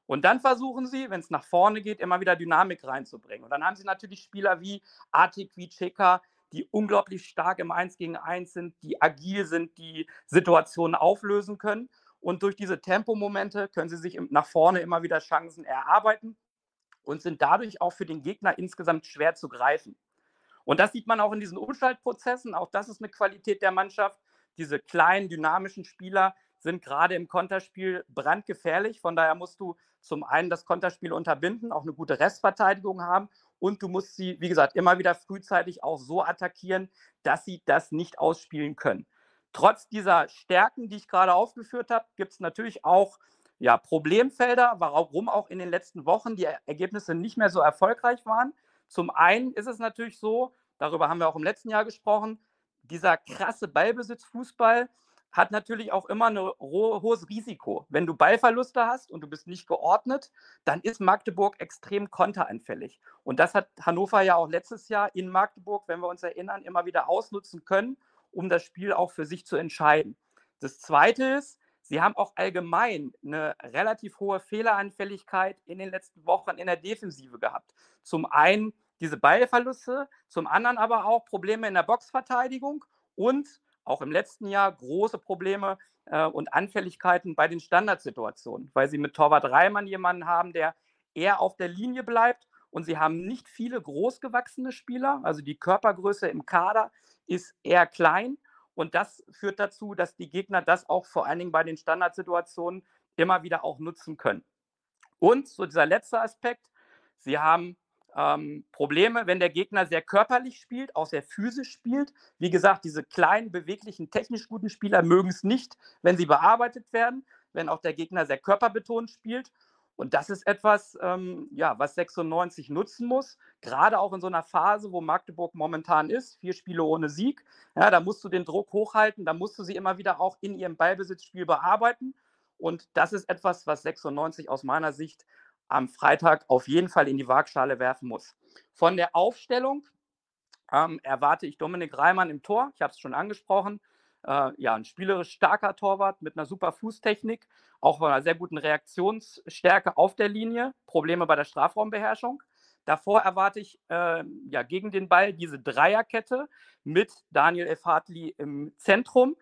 Und dann versuchen sie, wenn es nach vorne geht, immer wieder Dynamik reinzubringen. Und dann haben sie natürlich Spieler wie Artik, wie Cheka, die unglaublich stark im 1 gegen 1 sind, die agil sind, die Situationen auflösen können. Und durch diese Tempomomente können sie sich nach vorne immer wieder Chancen erarbeiten und sind dadurch auch für den Gegner insgesamt schwer zu greifen. Und das sieht man auch in diesen Umschaltprozessen. Auch das ist eine Qualität der Mannschaft. Diese kleinen, dynamischen Spieler sind gerade im Konterspiel brandgefährlich. Von daher musst du zum einen das Konterspiel unterbinden, auch eine gute Restverteidigung haben und du musst sie, wie gesagt, immer wieder frühzeitig auch so attackieren, dass sie das nicht ausspielen können. Trotz dieser Stärken, die ich gerade aufgeführt habe, gibt es natürlich auch ja, Problemfelder, warum auch in den letzten Wochen die Ergebnisse nicht mehr so erfolgreich waren. Zum einen ist es natürlich so, darüber haben wir auch im letzten Jahr gesprochen, dieser krasse Ballbesitzfußball, hat natürlich auch immer ein hohes Risiko. Wenn du Ballverluste hast und du bist nicht geordnet, dann ist Magdeburg extrem konteranfällig. Und das hat Hannover ja auch letztes Jahr in Magdeburg, wenn wir uns erinnern, immer wieder ausnutzen können, um das Spiel auch für sich zu entscheiden. Das Zweite ist, sie haben auch allgemein eine relativ hohe Fehleranfälligkeit in den letzten Wochen in der Defensive gehabt. Zum einen diese Ballverluste, zum anderen aber auch Probleme in der Boxverteidigung und auch im letzten Jahr große Probleme äh, und Anfälligkeiten bei den Standardsituationen, weil sie mit Torwart Reimann jemanden haben, der eher auf der Linie bleibt und sie haben nicht viele großgewachsene Spieler, also die Körpergröße im Kader ist eher klein und das führt dazu, dass die Gegner das auch vor allen Dingen bei den Standardsituationen immer wieder auch nutzen können. Und so dieser letzte Aspekt, sie haben ähm, Probleme, wenn der Gegner sehr körperlich spielt, auch sehr physisch spielt. Wie gesagt, diese kleinen, beweglichen, technisch guten Spieler mögen es nicht, wenn sie bearbeitet werden, wenn auch der Gegner sehr körperbetont spielt. Und das ist etwas, ähm, ja, was 96 nutzen muss, gerade auch in so einer Phase, wo Magdeburg momentan ist, vier Spiele ohne Sieg. Ja, da musst du den Druck hochhalten, da musst du sie immer wieder auch in ihrem Ballbesitzspiel bearbeiten. Und das ist etwas, was 96 aus meiner Sicht am Freitag auf jeden Fall in die Waagschale werfen muss. Von der Aufstellung ähm, erwarte ich Dominik Reimann im Tor. Ich habe es schon angesprochen. Äh, ja, ein spielerisch starker Torwart mit einer super Fußtechnik, auch einer sehr guten Reaktionsstärke auf der Linie, Probleme bei der Strafraumbeherrschung. Davor erwarte ich äh, ja, gegen den Ball diese Dreierkette mit Daniel F. Hartley im Zentrum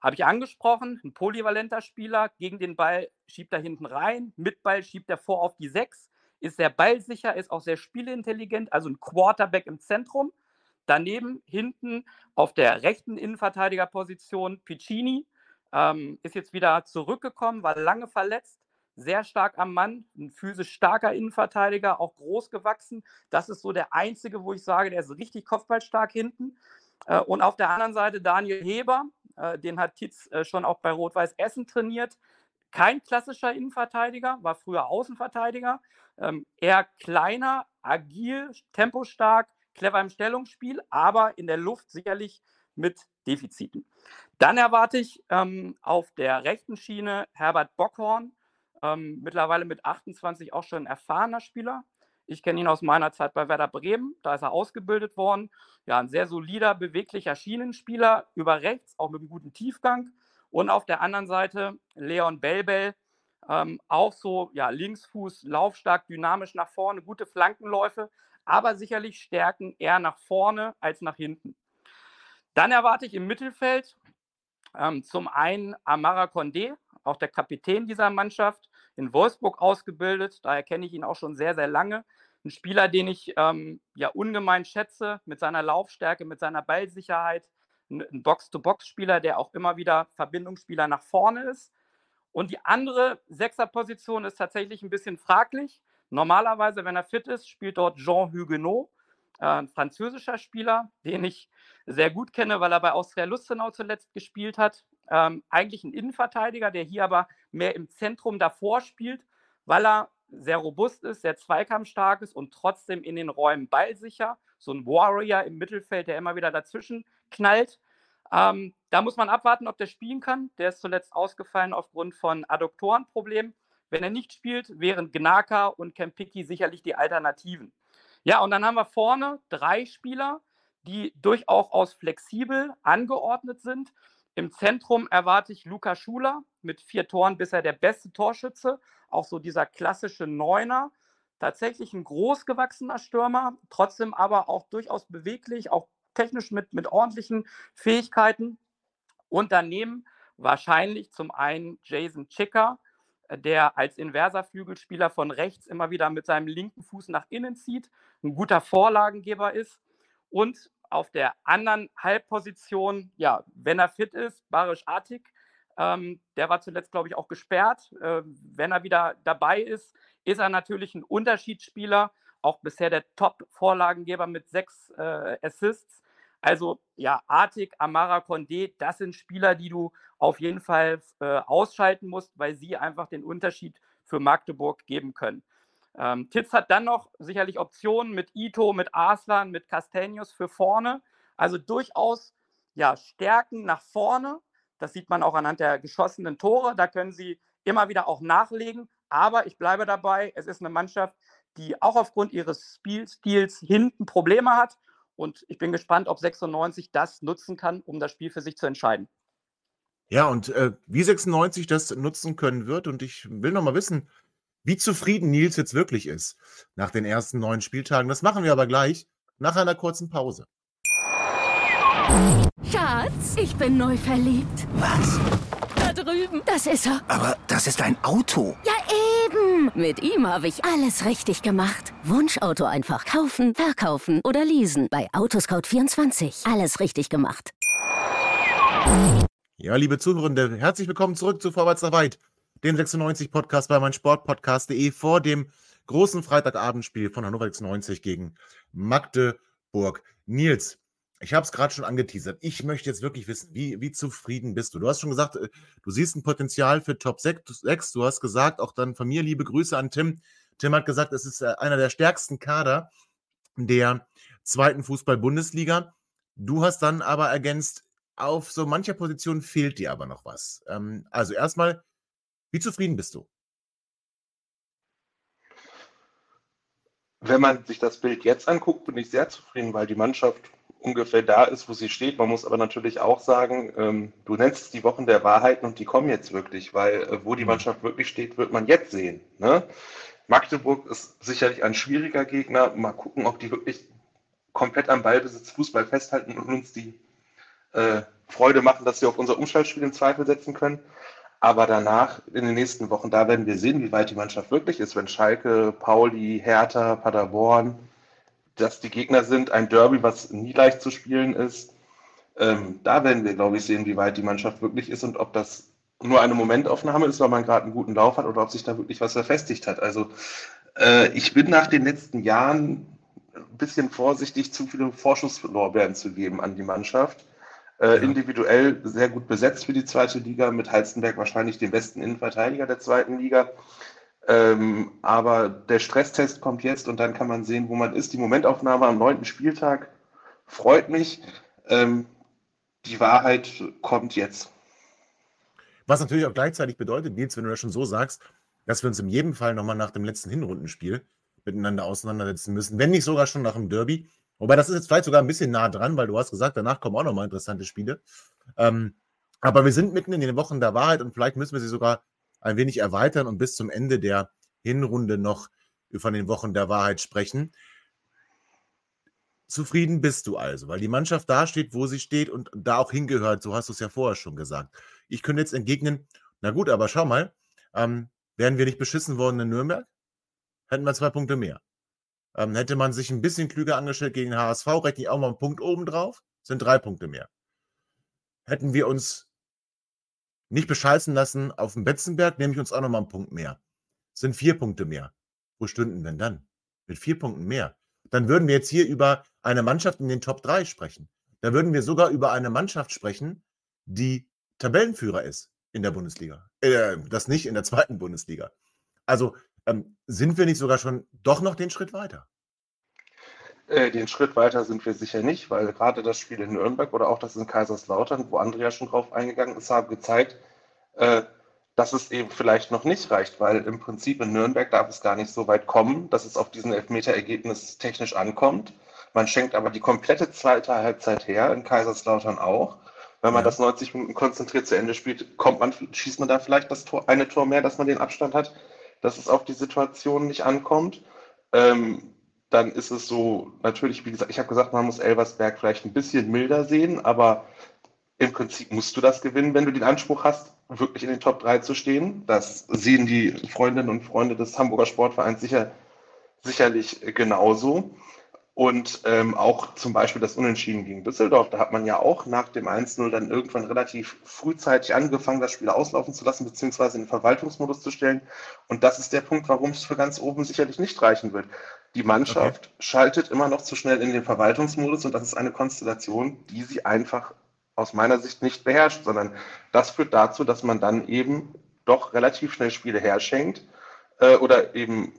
habe ich angesprochen, ein polyvalenter Spieler, gegen den Ball schiebt er hinten rein, mit Ball schiebt er vor auf die 6, ist sehr ballsicher, ist auch sehr spieleintelligent, also ein Quarterback im Zentrum. Daneben hinten auf der rechten Innenverteidigerposition Piccini, ähm, ist jetzt wieder zurückgekommen, war lange verletzt, sehr stark am Mann, ein physisch starker Innenverteidiger, auch groß gewachsen. Das ist so der einzige, wo ich sage, der ist richtig kopfballstark hinten. Äh, und auf der anderen Seite Daniel Heber, äh, den hat Tietz äh, schon auch bei Rot-Weiß Essen trainiert. Kein klassischer Innenverteidiger, war früher Außenverteidiger. Ähm, eher kleiner, agil, tempostark, clever im Stellungsspiel, aber in der Luft sicherlich mit Defiziten. Dann erwarte ich ähm, auf der rechten Schiene Herbert Bockhorn, ähm, mittlerweile mit 28 auch schon ein erfahrener Spieler. Ich kenne ihn aus meiner Zeit bei Werder Bremen, da ist er ausgebildet worden. Ja, ein sehr solider, beweglicher Schienenspieler über rechts, auch mit einem guten Tiefgang. Und auf der anderen Seite Leon Belbel, ähm, auch so ja, Linksfuß, laufstark, dynamisch nach vorne, gute Flankenläufe, aber sicherlich Stärken eher nach vorne als nach hinten. Dann erwarte ich im Mittelfeld ähm, zum einen Amara Condé, auch der Kapitän dieser Mannschaft, in Wolfsburg ausgebildet. Daher kenne ich ihn auch schon sehr, sehr lange. Ein Spieler, den ich ähm, ja ungemein schätze, mit seiner Laufstärke, mit seiner Ballsicherheit. Ein Box-to-Box-Spieler, der auch immer wieder Verbindungsspieler nach vorne ist. Und die andere Sechserposition ist tatsächlich ein bisschen fraglich. Normalerweise, wenn er fit ist, spielt dort Jean Huguenot, äh, ein französischer Spieler, den ich sehr gut kenne, weil er bei Austria Lustenau zuletzt gespielt hat. Ähm, eigentlich ein Innenverteidiger, der hier aber mehr im Zentrum davor spielt, weil er sehr robust ist, sehr zweikampfstark ist und trotzdem in den Räumen ballsicher. So ein Warrior im Mittelfeld, der immer wieder dazwischen knallt. Ähm, da muss man abwarten, ob der spielen kann. Der ist zuletzt ausgefallen aufgrund von Adduktorenproblemen. Wenn er nicht spielt, wären Gnaka und Kempicki sicherlich die Alternativen. Ja, und dann haben wir vorne drei Spieler, die durchaus flexibel angeordnet sind. Im Zentrum erwarte ich Luca Schuler mit vier Toren bisher der beste Torschütze. Auch so dieser klassische Neuner. Tatsächlich ein großgewachsener Stürmer, trotzdem aber auch durchaus beweglich, auch technisch mit, mit ordentlichen Fähigkeiten. Und daneben wahrscheinlich zum einen Jason Chicker, der als inverser Flügelspieler von rechts immer wieder mit seinem linken Fuß nach innen zieht, ein guter Vorlagengeber ist. Und auf der anderen Halbposition, ja, wenn er fit ist, Barisch Artig, ähm, der war zuletzt, glaube ich, auch gesperrt. Äh, wenn er wieder dabei ist, ist er natürlich ein Unterschiedsspieler, auch bisher der Top-Vorlagengeber mit sechs äh, Assists. Also ja, Artig, Amara Condé, das sind Spieler, die du auf jeden Fall äh, ausschalten musst, weil sie einfach den Unterschied für Magdeburg geben können. Ähm, Titz hat dann noch sicherlich Optionen mit Ito, mit Arslan, mit Castanius für vorne. Also durchaus ja, Stärken nach vorne. Das sieht man auch anhand der geschossenen Tore. Da können sie immer wieder auch nachlegen. Aber ich bleibe dabei, es ist eine Mannschaft, die auch aufgrund ihres Spielstils hinten Probleme hat. Und ich bin gespannt, ob 96 das nutzen kann, um das Spiel für sich zu entscheiden. Ja, und äh, wie 96 das nutzen können wird. Und ich will noch mal wissen, wie zufrieden Nils jetzt wirklich ist nach den ersten neun Spieltagen. Das machen wir aber gleich nach einer kurzen Pause. Schatz, ich bin neu verliebt. Was? Da drüben. Das ist er. Aber das ist ein Auto. Ja, eben. Mit ihm habe ich alles richtig gemacht. Wunschauto einfach kaufen, verkaufen oder leasen. Bei Autoscout24. Alles richtig gemacht. Ja, liebe Zuhörende, herzlich willkommen zurück zu Vorwärts nach Weit dem 96-Podcast bei meinsportpodcast.de vor dem großen Freitagabendspiel von Hannover 96 gegen Magdeburg. Nils, ich habe es gerade schon angeteasert. Ich möchte jetzt wirklich wissen, wie, wie zufrieden bist du? Du hast schon gesagt, äh, du siehst ein Potenzial für Top 6. Du hast gesagt, auch dann von mir liebe Grüße an Tim. Tim hat gesagt, es ist äh, einer der stärksten Kader der zweiten Fußball-Bundesliga. Du hast dann aber ergänzt, auf so mancher Position fehlt dir aber noch was. Ähm, also erstmal, wie zufrieden bist du? Wenn man sich das Bild jetzt anguckt, bin ich sehr zufrieden, weil die Mannschaft ungefähr da ist, wo sie steht. Man muss aber natürlich auch sagen, ähm, du nennst es die Wochen der Wahrheiten und die kommen jetzt wirklich, weil äh, wo die mhm. Mannschaft wirklich steht, wird man jetzt sehen. Ne? Magdeburg ist sicherlich ein schwieriger Gegner. Mal gucken, ob die wirklich komplett am Ballbesitz Fußball festhalten und uns die äh, Freude machen, dass sie auf unser Umschaltspiel in Zweifel setzen können. Aber danach, in den nächsten Wochen, da werden wir sehen, wie weit die Mannschaft wirklich ist. Wenn Schalke, Pauli, Hertha, Paderborn, dass die Gegner sind, ein Derby, was nie leicht zu spielen ist. Ähm, da werden wir, glaube ich, sehen, wie weit die Mannschaft wirklich ist und ob das nur eine Momentaufnahme ist, weil man gerade einen guten Lauf hat oder ob sich da wirklich was verfestigt hat. Also äh, ich bin nach den letzten Jahren ein bisschen vorsichtig, zu viele Vorschusslorbeeren zu geben an die Mannschaft. Äh, ja. Individuell sehr gut besetzt für die zweite Liga, mit Heizenberg wahrscheinlich dem besten Innenverteidiger der zweiten Liga. Ähm, aber der Stresstest kommt jetzt und dann kann man sehen, wo man ist. Die Momentaufnahme am neunten Spieltag freut mich. Ähm, die Wahrheit kommt jetzt. Was natürlich auch gleichzeitig bedeutet, Nils, wenn du das schon so sagst, dass wir uns in jedem Fall nochmal nach dem letzten Hinrundenspiel miteinander auseinandersetzen müssen, wenn nicht sogar schon nach dem Derby. Wobei das ist jetzt vielleicht sogar ein bisschen nah dran, weil du hast gesagt, danach kommen auch nochmal interessante Spiele. Ähm, aber wir sind mitten in den Wochen der Wahrheit und vielleicht müssen wir sie sogar ein wenig erweitern und bis zum Ende der Hinrunde noch von den Wochen der Wahrheit sprechen. Zufrieden bist du also, weil die Mannschaft da steht, wo sie steht und da auch hingehört. So hast du es ja vorher schon gesagt. Ich könnte jetzt entgegnen, na gut, aber schau mal, ähm, wären wir nicht beschissen worden in Nürnberg, hätten wir zwei Punkte mehr. Ähm, hätte man sich ein bisschen klüger angestellt gegen HSV, rechne ich auch mal einen Punkt oben drauf, sind drei Punkte mehr. Hätten wir uns nicht bescheißen lassen auf dem Betzenberg, nehme ich uns auch nochmal einen Punkt mehr. Sind vier Punkte mehr. Wo stünden denn dann? Mit vier Punkten mehr. Dann würden wir jetzt hier über eine Mannschaft in den Top 3 sprechen. Da würden wir sogar über eine Mannschaft sprechen, die Tabellenführer ist in der Bundesliga. Äh, das nicht in der zweiten Bundesliga. Also ähm, sind wir nicht sogar schon doch noch den Schritt weiter? Äh, den Schritt weiter sind wir sicher nicht, weil gerade das Spiel in Nürnberg oder auch das in Kaiserslautern, wo Andrea schon drauf eingegangen ist, haben gezeigt, äh, dass es eben vielleicht noch nicht reicht, weil im Prinzip in Nürnberg darf es gar nicht so weit kommen, dass es auf diesen Elfmeter-Ergebnis technisch ankommt. Man schenkt aber die komplette zweite Halbzeit her, in Kaiserslautern auch. Wenn man ja. das 90 Minuten konzentriert zu Ende spielt, kommt man, schießt man da vielleicht das Tor, eine Tor mehr, dass man den Abstand hat, dass es auf die Situation nicht ankommt. Ähm, dann ist es so, natürlich, wie gesagt, ich habe gesagt, man muss Elversberg vielleicht ein bisschen milder sehen, aber im Prinzip musst du das gewinnen, wenn du den Anspruch hast, wirklich in den Top 3 zu stehen. Das sehen die Freundinnen und Freunde des Hamburger Sportvereins sicher, sicherlich genauso. Und ähm, auch zum Beispiel das Unentschieden gegen Düsseldorf, da hat man ja auch nach dem 1-0 dann irgendwann relativ frühzeitig angefangen, das Spiel auslaufen zu lassen, beziehungsweise in den Verwaltungsmodus zu stellen. Und das ist der Punkt, warum es für ganz oben sicherlich nicht reichen wird. Die Mannschaft okay. schaltet immer noch zu schnell in den Verwaltungsmodus und das ist eine Konstellation, die sie einfach aus meiner Sicht nicht beherrscht, sondern das führt dazu, dass man dann eben doch relativ schnell Spiele herschenkt äh, oder eben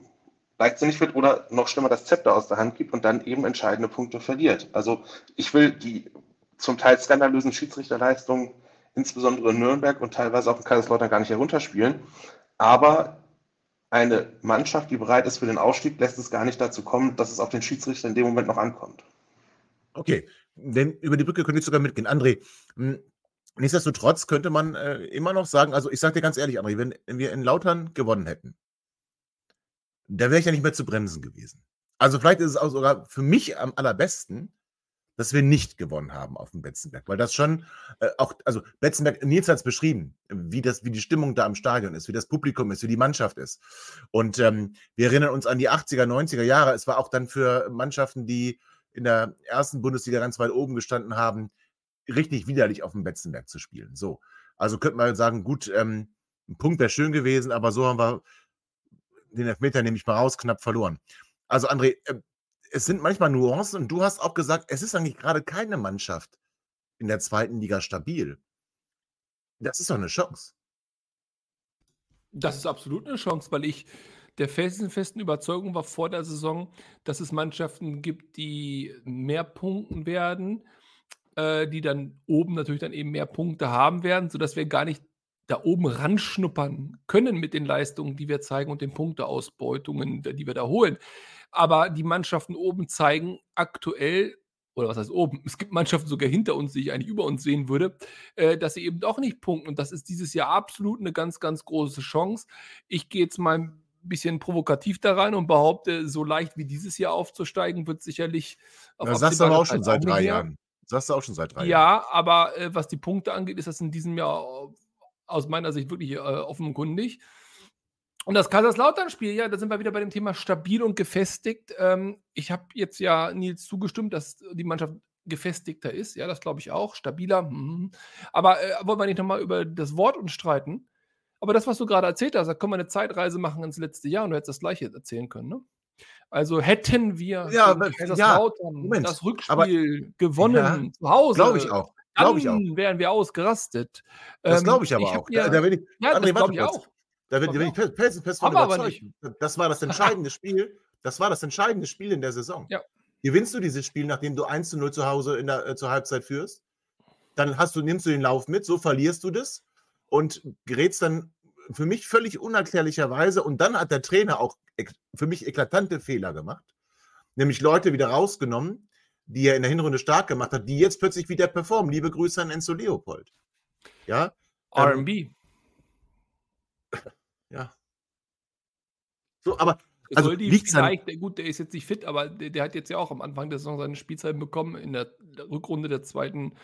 leichtsinnig wird oder noch schlimmer das Zepter aus der Hand gibt und dann eben entscheidende Punkte verliert. Also ich will die zum Teil skandalösen Schiedsrichterleistungen, insbesondere in Nürnberg und teilweise auch in Kaiserslautern gar nicht herunterspielen. Aber eine Mannschaft, die bereit ist für den Ausstieg, lässt es gar nicht dazu kommen, dass es auf den Schiedsrichter in dem Moment noch ankommt. Okay, denn über die Brücke könnte ich sogar mitgehen. André, hm, nichtsdestotrotz könnte man äh, immer noch sagen, also ich sage dir ganz ehrlich, André, wenn wir in Lautern gewonnen hätten, da wäre ich ja nicht mehr zu bremsen gewesen. Also vielleicht ist es auch sogar für mich am allerbesten, dass wir nicht gewonnen haben auf dem Betzenberg, weil das schon äh, auch, also Betzenberg, Nils hat es beschrieben, wie, das, wie die Stimmung da am Stadion ist, wie das Publikum ist, wie die Mannschaft ist. Und ähm, wir erinnern uns an die 80er, 90er Jahre. Es war auch dann für Mannschaften, die in der ersten Bundesliga ganz weit oben gestanden haben, richtig widerlich auf dem Betzenberg zu spielen. So, also könnte man sagen, gut, ähm, ein Punkt wäre schön gewesen, aber so haben wir den Elfmeter nehme ich mal raus, knapp verloren. Also André, äh, es sind manchmal Nuancen und du hast auch gesagt, es ist eigentlich gerade keine Mannschaft in der zweiten Liga stabil. Das ist doch eine Chance. Das ist absolut eine Chance, weil ich der festen, festen Überzeugung war vor der Saison, dass es Mannschaften gibt, die mehr punkten werden, äh, die dann oben natürlich dann eben mehr Punkte haben werden, sodass wir gar nicht da oben ranschnuppern können mit den Leistungen, die wir zeigen und den Punkteausbeutungen, die wir da holen. Aber die Mannschaften oben zeigen aktuell, oder was heißt oben, es gibt Mannschaften sogar hinter uns, die ich eigentlich über uns sehen würde, äh, dass sie eben doch nicht punkten. Und das ist dieses Jahr absolut eine ganz, ganz große Chance. Ich gehe jetzt mal ein bisschen provokativ da rein und behaupte, so leicht wie dieses Jahr aufzusteigen, wird sicherlich. Auf das sagst du aber auch schon seit drei Jahren. Das sagst du auch schon seit drei ja, Jahren. Ja, aber äh, was die Punkte angeht, ist das in diesem Jahr aus meiner Sicht wirklich äh, offenkundig. Und das Kaiserslautern-Spiel, ja, da sind wir wieder bei dem Thema stabil und gefestigt. Ähm, ich habe jetzt ja Nils zugestimmt, dass die Mannschaft gefestigter ist. Ja, das glaube ich auch. Stabiler. Mhm. Aber äh, wollen wir nicht nochmal über das Wort uns streiten? Aber das, was du gerade erzählt hast, da können wir eine Zeitreise machen ins letzte Jahr und du hättest das Gleiche erzählen können, ne? Also hätten wir ja, Kaiserslautern ja, das Rückspiel aber, gewonnen ja, zu Hause. Glaube ich auch. Glaube ich auch. wären wir ausgerastet. Das glaube ich ähm, aber ich auch. Ja, da, da ich, ja, André, das glaube ich auch. Da bin, ich fest, fest von überzeugt. Das war das entscheidende Spiel. Das war das entscheidende Spiel in der Saison. Ja. Gewinnst du dieses Spiel, nachdem du 1 zu 0 zu Hause in der, äh, zur Halbzeit führst? Dann hast du, nimmst du den Lauf mit, so verlierst du das und gerätst dann für mich völlig unerklärlicherweise. Und dann hat der Trainer auch für mich eklatante Fehler gemacht, nämlich Leute wieder rausgenommen, die er in der Hinrunde stark gemacht hat, die jetzt plötzlich wieder performen. Liebe Grüße an Enzo Leopold. Ja. RB. Ja. So, aber also soll die vielleicht, an, gut, der ist jetzt nicht fit, aber der, der, hat jetzt ja auch am Anfang der Saison seine Spielzeit bekommen, in der, der Rückrunde der zweiten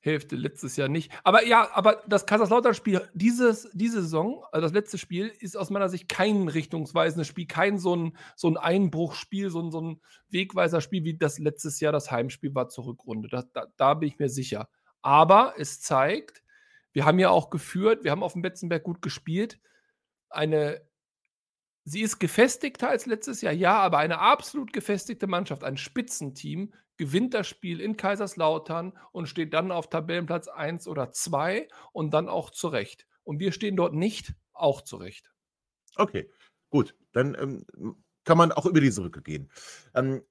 Hälfte letztes Jahr nicht. Aber ja, aber das Kaiserslautern-Spiel, dieses, diese Saison, also das letzte Spiel, ist aus meiner Sicht kein richtungsweisendes Spiel, kein so ein, so ein Einbruchspiel, so ein, so ein Wegweiser-Spiel, wie das letztes Jahr das Heimspiel war zur Rückrunde. Da, da, da bin ich mir sicher. Aber es zeigt, wir haben ja auch geführt, wir haben auf dem Betzenberg gut gespielt. Eine Sie ist gefestigter als letztes Jahr, ja, aber eine absolut gefestigte Mannschaft, ein Spitzenteam, gewinnt das Spiel in Kaiserslautern und steht dann auf Tabellenplatz 1 oder 2 und dann auch zurecht. Und wir stehen dort nicht auch zurecht. Okay, gut. Dann ähm, kann man auch über diese Rücke gehen. Ähm,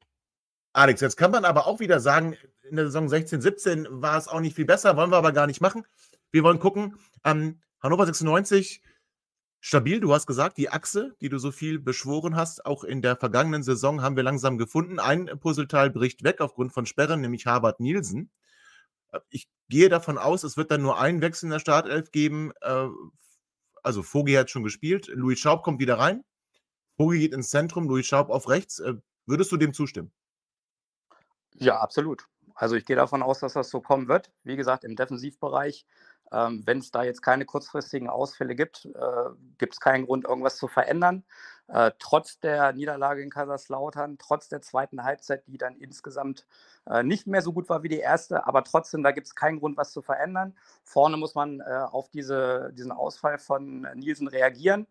Alex, jetzt kann man aber auch wieder sagen, in der Saison 16, 17 war es auch nicht viel besser, wollen wir aber gar nicht machen. Wir wollen gucken, ähm, Hannover 96 Stabil, du hast gesagt, die Achse, die du so viel beschworen hast, auch in der vergangenen Saison haben wir langsam gefunden. Ein Puzzleteil bricht weg aufgrund von Sperren, nämlich Harvard Nielsen. Äh, ich gehe davon aus, es wird dann nur einen Wechsel in der Startelf geben. Äh, also Vogi hat schon gespielt, Louis Schaub kommt wieder rein. Vogi geht ins Zentrum, Louis Schaub auf rechts. Äh, würdest du dem zustimmen? Ja, absolut. Also ich gehe davon aus, dass das so kommen wird. Wie gesagt, im Defensivbereich ähm, Wenn es da jetzt keine kurzfristigen Ausfälle gibt, äh, gibt es keinen Grund, irgendwas zu verändern. Äh, trotz der Niederlage in Kaiserslautern, trotz der zweiten Halbzeit, die dann insgesamt äh, nicht mehr so gut war wie die erste, aber trotzdem, da gibt es keinen Grund, was zu verändern. Vorne muss man äh, auf diese, diesen Ausfall von Nielsen reagieren.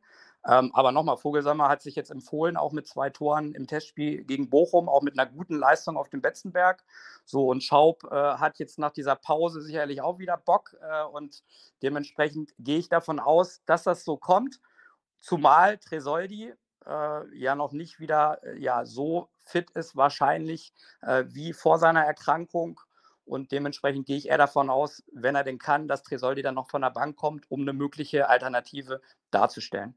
Ähm, aber nochmal, Vogelsammer hat sich jetzt empfohlen, auch mit zwei Toren im Testspiel gegen Bochum, auch mit einer guten Leistung auf dem Betzenberg. So, und Schaub äh, hat jetzt nach dieser Pause sicherlich auch wieder Bock äh, und dementsprechend gehe ich davon aus, dass das so kommt. Zumal Tresoldi äh, ja noch nicht wieder äh, ja, so fit ist, wahrscheinlich äh, wie vor seiner Erkrankung. Und dementsprechend gehe ich eher davon aus, wenn er denn kann, dass Tresoldi dann noch von der Bank kommt, um eine mögliche Alternative darzustellen.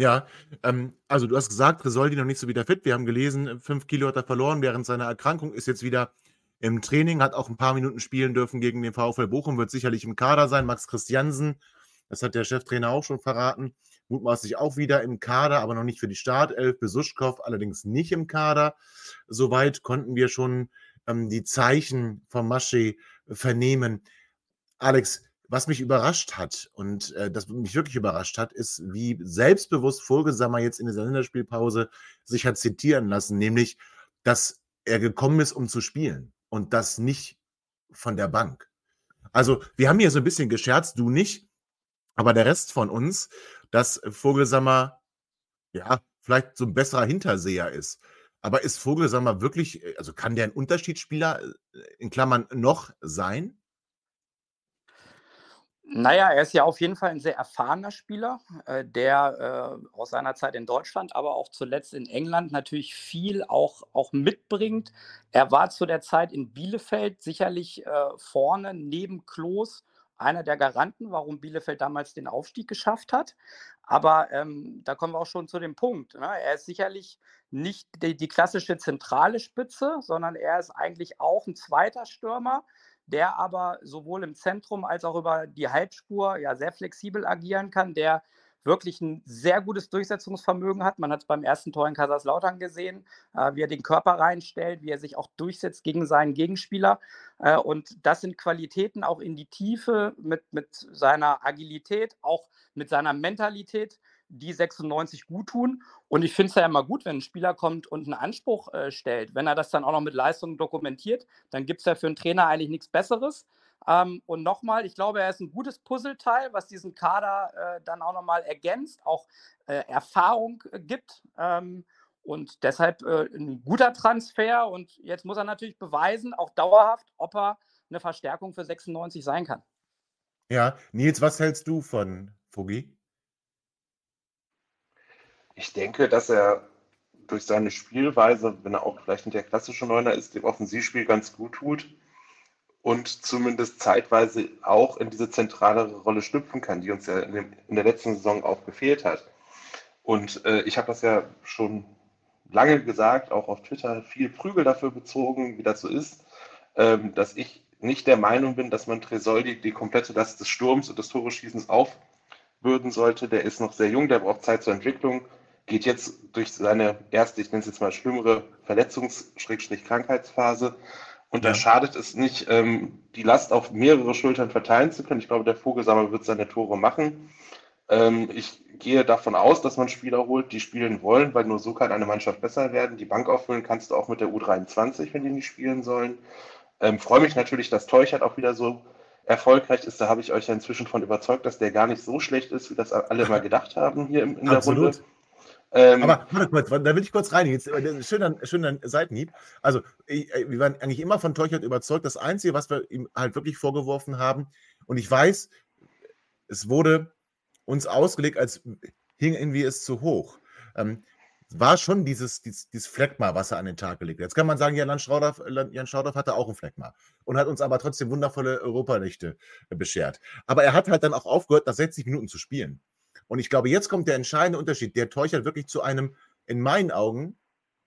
Ja, ähm, also du hast gesagt, Resoldi noch nicht so wieder fit. Wir haben gelesen, fünf Kilo hat er verloren während seiner Erkrankung, ist jetzt wieder im Training, hat auch ein paar Minuten spielen dürfen gegen den VfL Bochum, wird sicherlich im Kader sein. Max Christiansen, das hat der Cheftrainer auch schon verraten, mutmaßlich auch wieder im Kader, aber noch nicht für die Startelf. Besuschkow allerdings nicht im Kader. Soweit konnten wir schon ähm, die Zeichen von Masche vernehmen. Alex, was mich überrascht hat und äh, das mich wirklich überrascht hat, ist, wie selbstbewusst Vogelsammer jetzt in dieser Länderspielpause sich hat zitieren lassen, nämlich, dass er gekommen ist, um zu spielen und das nicht von der Bank. Also, wir haben hier so ein bisschen gescherzt, du nicht, aber der Rest von uns, dass Vogelsammer, ja, vielleicht so ein besserer Hinterseher ist. Aber ist Vogelsammer wirklich, also kann der ein Unterschiedsspieler äh, in Klammern noch sein? Naja, er ist ja auf jeden Fall ein sehr erfahrener Spieler, äh, der äh, aus seiner Zeit in Deutschland, aber auch zuletzt in England natürlich viel auch, auch mitbringt. Er war zu der Zeit in Bielefeld sicherlich äh, vorne neben Klos einer der Garanten, warum Bielefeld damals den Aufstieg geschafft hat. Aber ähm, da kommen wir auch schon zu dem Punkt. Ne? Er ist sicherlich nicht die, die klassische zentrale Spitze, sondern er ist eigentlich auch ein zweiter Stürmer der aber sowohl im Zentrum als auch über die Halbspur ja sehr flexibel agieren kann, der wirklich ein sehr gutes Durchsetzungsvermögen hat. Man hat es beim ersten Tor in Kaiserslautern gesehen, äh, wie er den Körper reinstellt, wie er sich auch durchsetzt gegen seinen Gegenspieler. Äh, und das sind Qualitäten auch in die Tiefe mit, mit seiner Agilität, auch mit seiner Mentalität, die 96 gut tun. Und ich finde es ja immer gut, wenn ein Spieler kommt und einen Anspruch äh, stellt. Wenn er das dann auch noch mit Leistung dokumentiert, dann gibt es ja für einen Trainer eigentlich nichts Besseres. Ähm, und nochmal, ich glaube, er ist ein gutes Puzzleteil, was diesen Kader äh, dann auch nochmal ergänzt, auch äh, Erfahrung äh, gibt. Ähm, und deshalb äh, ein guter Transfer. Und jetzt muss er natürlich beweisen, auch dauerhaft, ob er eine Verstärkung für 96 sein kann. Ja, Nils, was hältst du von Fugi? Ich denke, dass er durch seine Spielweise, wenn er auch vielleicht nicht der klassische Neuner ist, dem Offensivspiel ganz gut tut und zumindest zeitweise auch in diese zentralere Rolle schlüpfen kann, die uns ja in, dem, in der letzten Saison auch gefehlt hat. Und äh, ich habe das ja schon lange gesagt, auch auf Twitter viel Prügel dafür bezogen, wie das so ist, ähm, dass ich nicht der Meinung bin, dass man Tresoldi die komplette Last des Sturms und des Tore-Schießens aufbürden sollte. Der ist noch sehr jung, der braucht Zeit zur Entwicklung, geht jetzt durch seine erste, ich nenne es jetzt mal schlimmere Verletzungs-Krankheitsphase. Und ja. da schadet es nicht, ähm, die Last auf mehrere Schultern verteilen zu können. Ich glaube, der Vogelsammer wird seine Tore machen. Ähm, ich gehe davon aus, dass man Spieler holt, die spielen wollen, weil nur so kann eine Mannschaft besser werden. Die Bank auffüllen kannst du auch mit der U23, wenn die nicht spielen sollen. Ähm, freue mich natürlich, dass Teuchert auch wieder so erfolgreich ist. Da habe ich euch ja inzwischen von überzeugt, dass der gar nicht so schlecht ist, wie das alle mal gedacht haben hier in, in der Runde. Ähm, Aber warte kurz, da will ich kurz rein. Jetzt, äh, schöner, schöner Seitenhieb. Also, äh, wir waren eigentlich immer von Teuchert überzeugt. Das Einzige, was wir ihm halt wirklich vorgeworfen haben, und ich weiß, es wurde uns ausgelegt, als hing irgendwie es zu hoch. Ähm, war schon dieses, dieses, dieses Fleckma, was er an den Tag gelegt hat. Jetzt kann man sagen, Jan Schauderf, Jan Schauderf hatte auch ein Fleckma und hat uns aber trotzdem wundervolle Europanächte beschert. Aber er hat halt dann auch aufgehört, nach 60 Minuten zu spielen. Und ich glaube, jetzt kommt der entscheidende Unterschied, der Teuchert wirklich zu einem, in meinen Augen,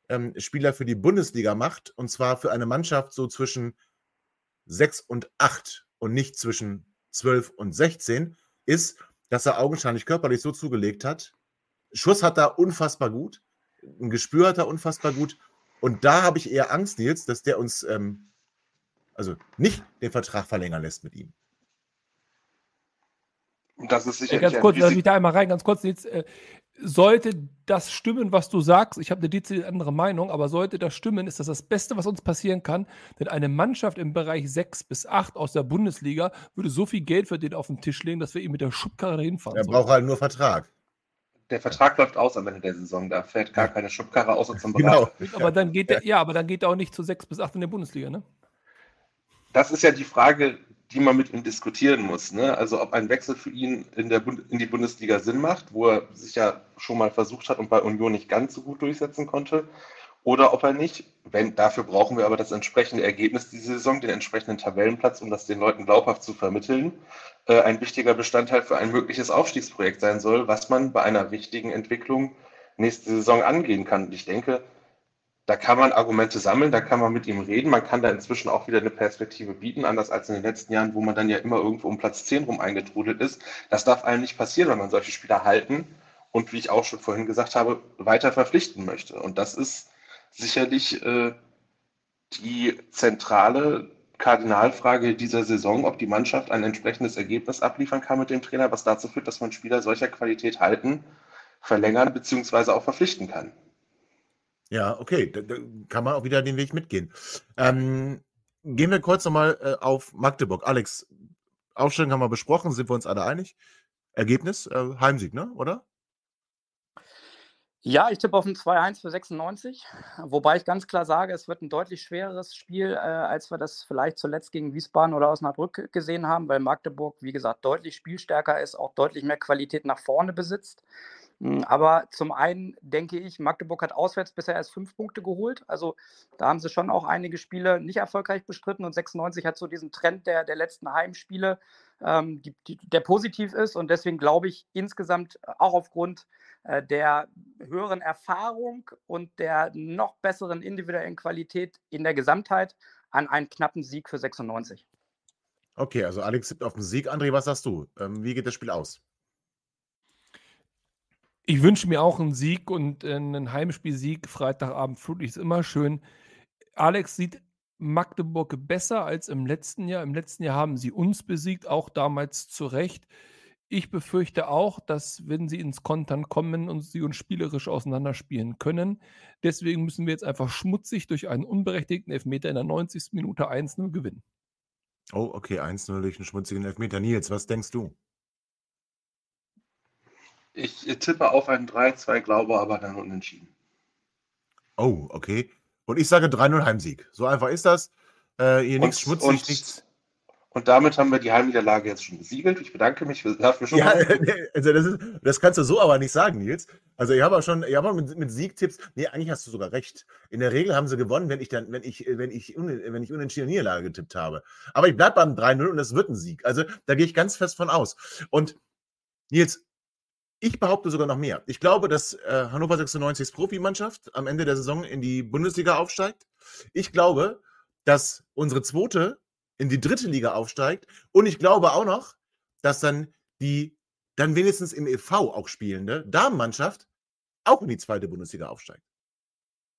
ähm, Spieler für die Bundesliga macht. Und zwar für eine Mannschaft so zwischen 6 und 8 und nicht zwischen 12 und 16, ist, dass er augenscheinlich körperlich so zugelegt hat. Schuss hat er unfassbar gut, ein Gespür hat er unfassbar gut. Und da habe ich eher Angst, Nils, dass der uns ähm, also nicht den Vertrag verlängern lässt mit ihm. Das ist sicher. Ganz kurz, lass mich da einmal rein, ganz kurz. Jetzt, äh, sollte das stimmen, was du sagst, ich habe eine dezidiert andere Meinung, aber sollte das stimmen, ist das das Beste, was uns passieren kann. Denn eine Mannschaft im Bereich 6 bis 8 aus der Bundesliga würde so viel Geld für den auf den Tisch legen, dass wir ihn mit der Schubkarre dahin fahren. Er braucht halt nur Vertrag. Der Vertrag läuft aus am Ende der Saison, da fährt gar keine Schubkarre außer zum Berater. Genau. Aber dann geht der, ja, aber dann geht er auch nicht zu 6 bis 8 in der Bundesliga, ne? Das ist ja die Frage, die man mit ihm diskutieren muss. Ne? Also ob ein Wechsel für ihn in, der Bund in die Bundesliga Sinn macht, wo er sich ja schon mal versucht hat und bei Union nicht ganz so gut durchsetzen konnte, oder ob er nicht. Wenn, dafür brauchen wir aber das entsprechende Ergebnis diese Saison, den entsprechenden Tabellenplatz, um das den Leuten glaubhaft zu vermitteln, äh, ein wichtiger Bestandteil für ein mögliches Aufstiegsprojekt sein soll, was man bei einer richtigen Entwicklung nächste Saison angehen kann. Und ich denke, da kann man Argumente sammeln, da kann man mit ihm reden, man kann da inzwischen auch wieder eine Perspektive bieten, anders als in den letzten Jahren, wo man dann ja immer irgendwo um Platz 10 rum eingetrudelt ist. Das darf einem nicht passieren, wenn man solche Spieler halten und, wie ich auch schon vorhin gesagt habe, weiter verpflichten möchte. Und das ist sicherlich äh, die zentrale Kardinalfrage dieser Saison, ob die Mannschaft ein entsprechendes Ergebnis abliefern kann mit dem Trainer, was dazu führt, dass man Spieler solcher Qualität halten, verlängern bzw. auch verpflichten kann. Ja, okay, da, da kann man auch wieder den Weg mitgehen. Ähm, gehen wir kurz nochmal äh, auf Magdeburg. Alex, Aufstellung haben wir besprochen, sind wir uns alle einig? Ergebnis, äh, Heimsieg, ne? oder? Ja, ich tippe auf ein 2-1 für 96, wobei ich ganz klar sage, es wird ein deutlich schwereres Spiel, äh, als wir das vielleicht zuletzt gegen Wiesbaden oder Osnabrück gesehen haben, weil Magdeburg, wie gesagt, deutlich spielstärker ist, auch deutlich mehr Qualität nach vorne besitzt. Hm, aber zum einen denke ich, Magdeburg hat auswärts bisher erst fünf Punkte geholt. Also da haben sie schon auch einige Spiele nicht erfolgreich bestritten und 96 hat so diesen Trend der, der letzten Heimspiele, ähm, die, die, der positiv ist. Und deswegen glaube ich insgesamt auch aufgrund äh, der höheren Erfahrung und der noch besseren individuellen Qualität in der Gesamtheit an einen knappen Sieg für 96. Okay, also Alex tippt auf den Sieg. André, was sagst du? Ähm, wie geht das Spiel aus? Ich wünsche mir auch einen Sieg und äh, einen Heimspielsieg. Freitagabend Flutlicht ist immer schön. Alex sieht Magdeburg besser als im letzten Jahr. Im letzten Jahr haben sie uns besiegt, auch damals zu Recht. Ich befürchte auch, dass, wenn sie ins Kontern kommen und sie uns spielerisch auseinanderspielen können, deswegen müssen wir jetzt einfach schmutzig durch einen unberechtigten Elfmeter in der 90. Minute 1-0 gewinnen. Oh, okay, 1-0 durch einen schmutzigen Elfmeter. Nils, was denkst du? Ich tippe auf ein 3-2, glaube aber dann unentschieden. Oh, okay. Und ich sage 3-0 Heimsieg. So einfach ist das. Äh, hier nichts schmutzig, und, nichts. Und damit haben wir die Heimniederlage jetzt schon besiegelt. Ich bedanke mich dafür schon. Ja, also das, ist, das kannst du so aber nicht sagen, Nils. Also ich habe auch schon, ich habe mit, mit Siegtipps, nee, eigentlich hast du sogar recht. In der Regel haben sie gewonnen, wenn ich dann, wenn ich, wenn ich, wenn ich unentschieden Niederlage getippt habe. Aber ich bleibe beim 3-0 und es wird ein Sieg. Also da gehe ich ganz fest von aus. Und Nils, ich behaupte sogar noch mehr. Ich glaube, dass äh, Hannover 96 Profimannschaft am Ende der Saison in die Bundesliga aufsteigt. Ich glaube, dass unsere zweite in die dritte Liga aufsteigt. Und ich glaube auch noch, dass dann die dann wenigstens im EV auch spielende Damenmannschaft auch in die zweite Bundesliga aufsteigt.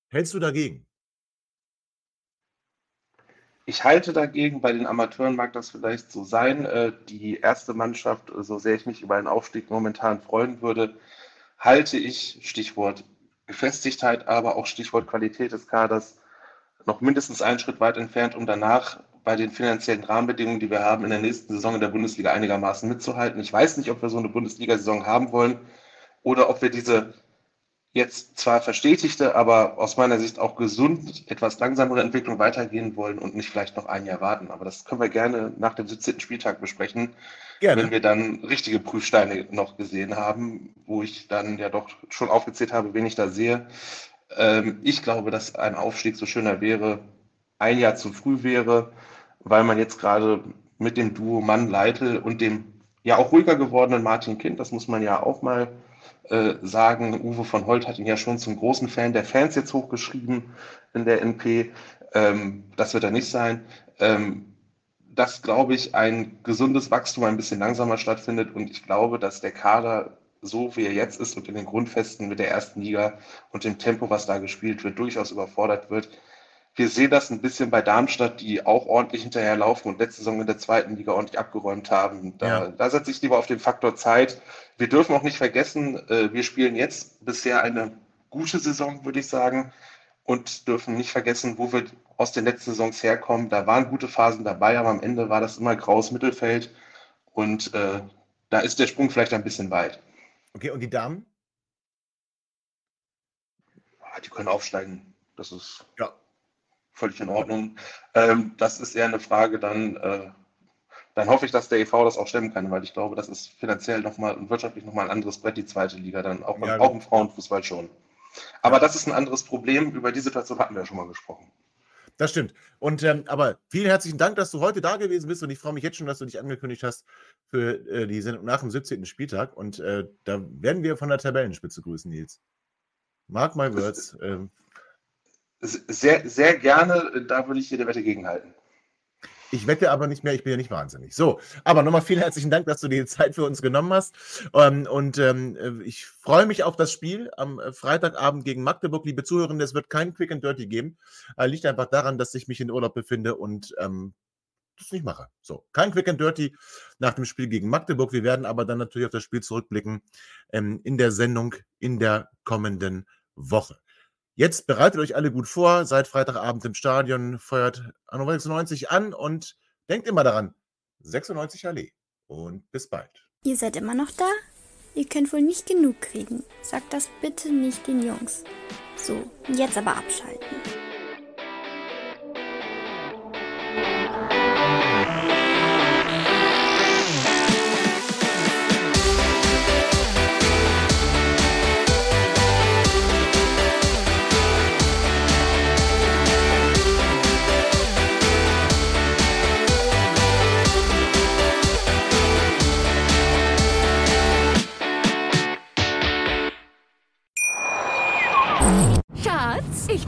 Hältst du dagegen? Ich halte dagegen, bei den Amateuren mag das vielleicht so sein. Äh, die erste Mannschaft, so sehr ich mich über einen Aufstieg momentan freuen würde, halte ich, Stichwort Gefestigtheit, aber auch Stichwort Qualität des Kaders, noch mindestens einen Schritt weit entfernt, um danach bei den finanziellen Rahmenbedingungen, die wir haben, in der nächsten Saison in der Bundesliga einigermaßen mitzuhalten. Ich weiß nicht, ob wir so eine Bundesliga-Saison haben wollen oder ob wir diese jetzt zwar verstetigte, aber aus meiner Sicht auch gesund etwas langsamere Entwicklung weitergehen wollen und nicht vielleicht noch ein Jahr warten. Aber das können wir gerne nach dem 17. Spieltag besprechen, gerne. wenn wir dann richtige Prüfsteine noch gesehen haben, wo ich dann ja doch schon aufgezählt habe, wen ich da sehe. Ähm, ich glaube, dass ein Aufstieg so schöner wäre, ein Jahr zu früh wäre weil man jetzt gerade mit dem Duo Mann Leitl und dem ja auch ruhiger gewordenen Martin Kind, das muss man ja auch mal äh, sagen, Uwe von Holt hat ihn ja schon zum großen Fan der Fans jetzt hochgeschrieben in der NP. Ähm, das wird er nicht sein. Ähm, dass, glaube ich, ein gesundes Wachstum ein bisschen langsamer stattfindet und ich glaube, dass der Kader so wie er jetzt ist und in den Grundfesten mit der ersten Liga und dem Tempo, was da gespielt wird, durchaus überfordert wird. Wir sehen das ein bisschen bei Darmstadt, die auch ordentlich hinterherlaufen und letzte Saison in der zweiten Liga ordentlich abgeräumt haben. Da, ja. da setze ich lieber auf den Faktor Zeit. Wir dürfen auch nicht vergessen, äh, wir spielen jetzt bisher eine gute Saison, würde ich sagen, und dürfen nicht vergessen, wo wir aus den letzten Saisons herkommen. Da waren gute Phasen dabei, aber am Ende war das immer graues Mittelfeld und äh, da ist der Sprung vielleicht ein bisschen weit. Okay, und die Damen? Ah, die können aufsteigen. Das ist ja völlig in Ordnung. Ähm, das ist eher eine Frage dann, äh, dann hoffe ich, dass der EV das auch stemmen kann, weil ich glaube, das ist finanziell nochmal und wirtschaftlich nochmal ein anderes Brett, die zweite Liga, dann auch, ja, auch im Frauenfußball schon. Aber ja. das ist ein anderes Problem. Über die Situation hatten wir ja schon mal gesprochen. Das stimmt. Und ähm, aber vielen herzlichen Dank, dass du heute da gewesen bist und ich freue mich jetzt schon, dass du dich angekündigt hast für äh, die Sendung nach dem 17. Spieltag. Und äh, da werden wir von der Tabellenspitze grüßen, Nils. Mark my words. Ähm, sehr, sehr gerne, da würde ich der Wette gegenhalten. Ich wette aber nicht mehr, ich bin ja nicht wahnsinnig. So, aber nochmal vielen herzlichen Dank, dass du dir die Zeit für uns genommen hast. Ähm, und ähm, ich freue mich auf das Spiel am äh, Freitagabend gegen Magdeburg. Liebe Zuhörerinnen, es wird kein Quick and Dirty geben. Äh, liegt einfach daran, dass ich mich in Urlaub befinde und ähm, das nicht mache. So, kein Quick and Dirty nach dem Spiel gegen Magdeburg. Wir werden aber dann natürlich auf das Spiel zurückblicken in der Sendung in der kommenden Woche. Jetzt bereitet euch alle gut vor, seid Freitagabend im Stadion, feuert Hannover 96 an und denkt immer daran, 96 Allee. Und bis bald. Ihr seid immer noch da? Ihr könnt wohl nicht genug kriegen. Sagt das bitte nicht den Jungs. So, jetzt aber abschalten.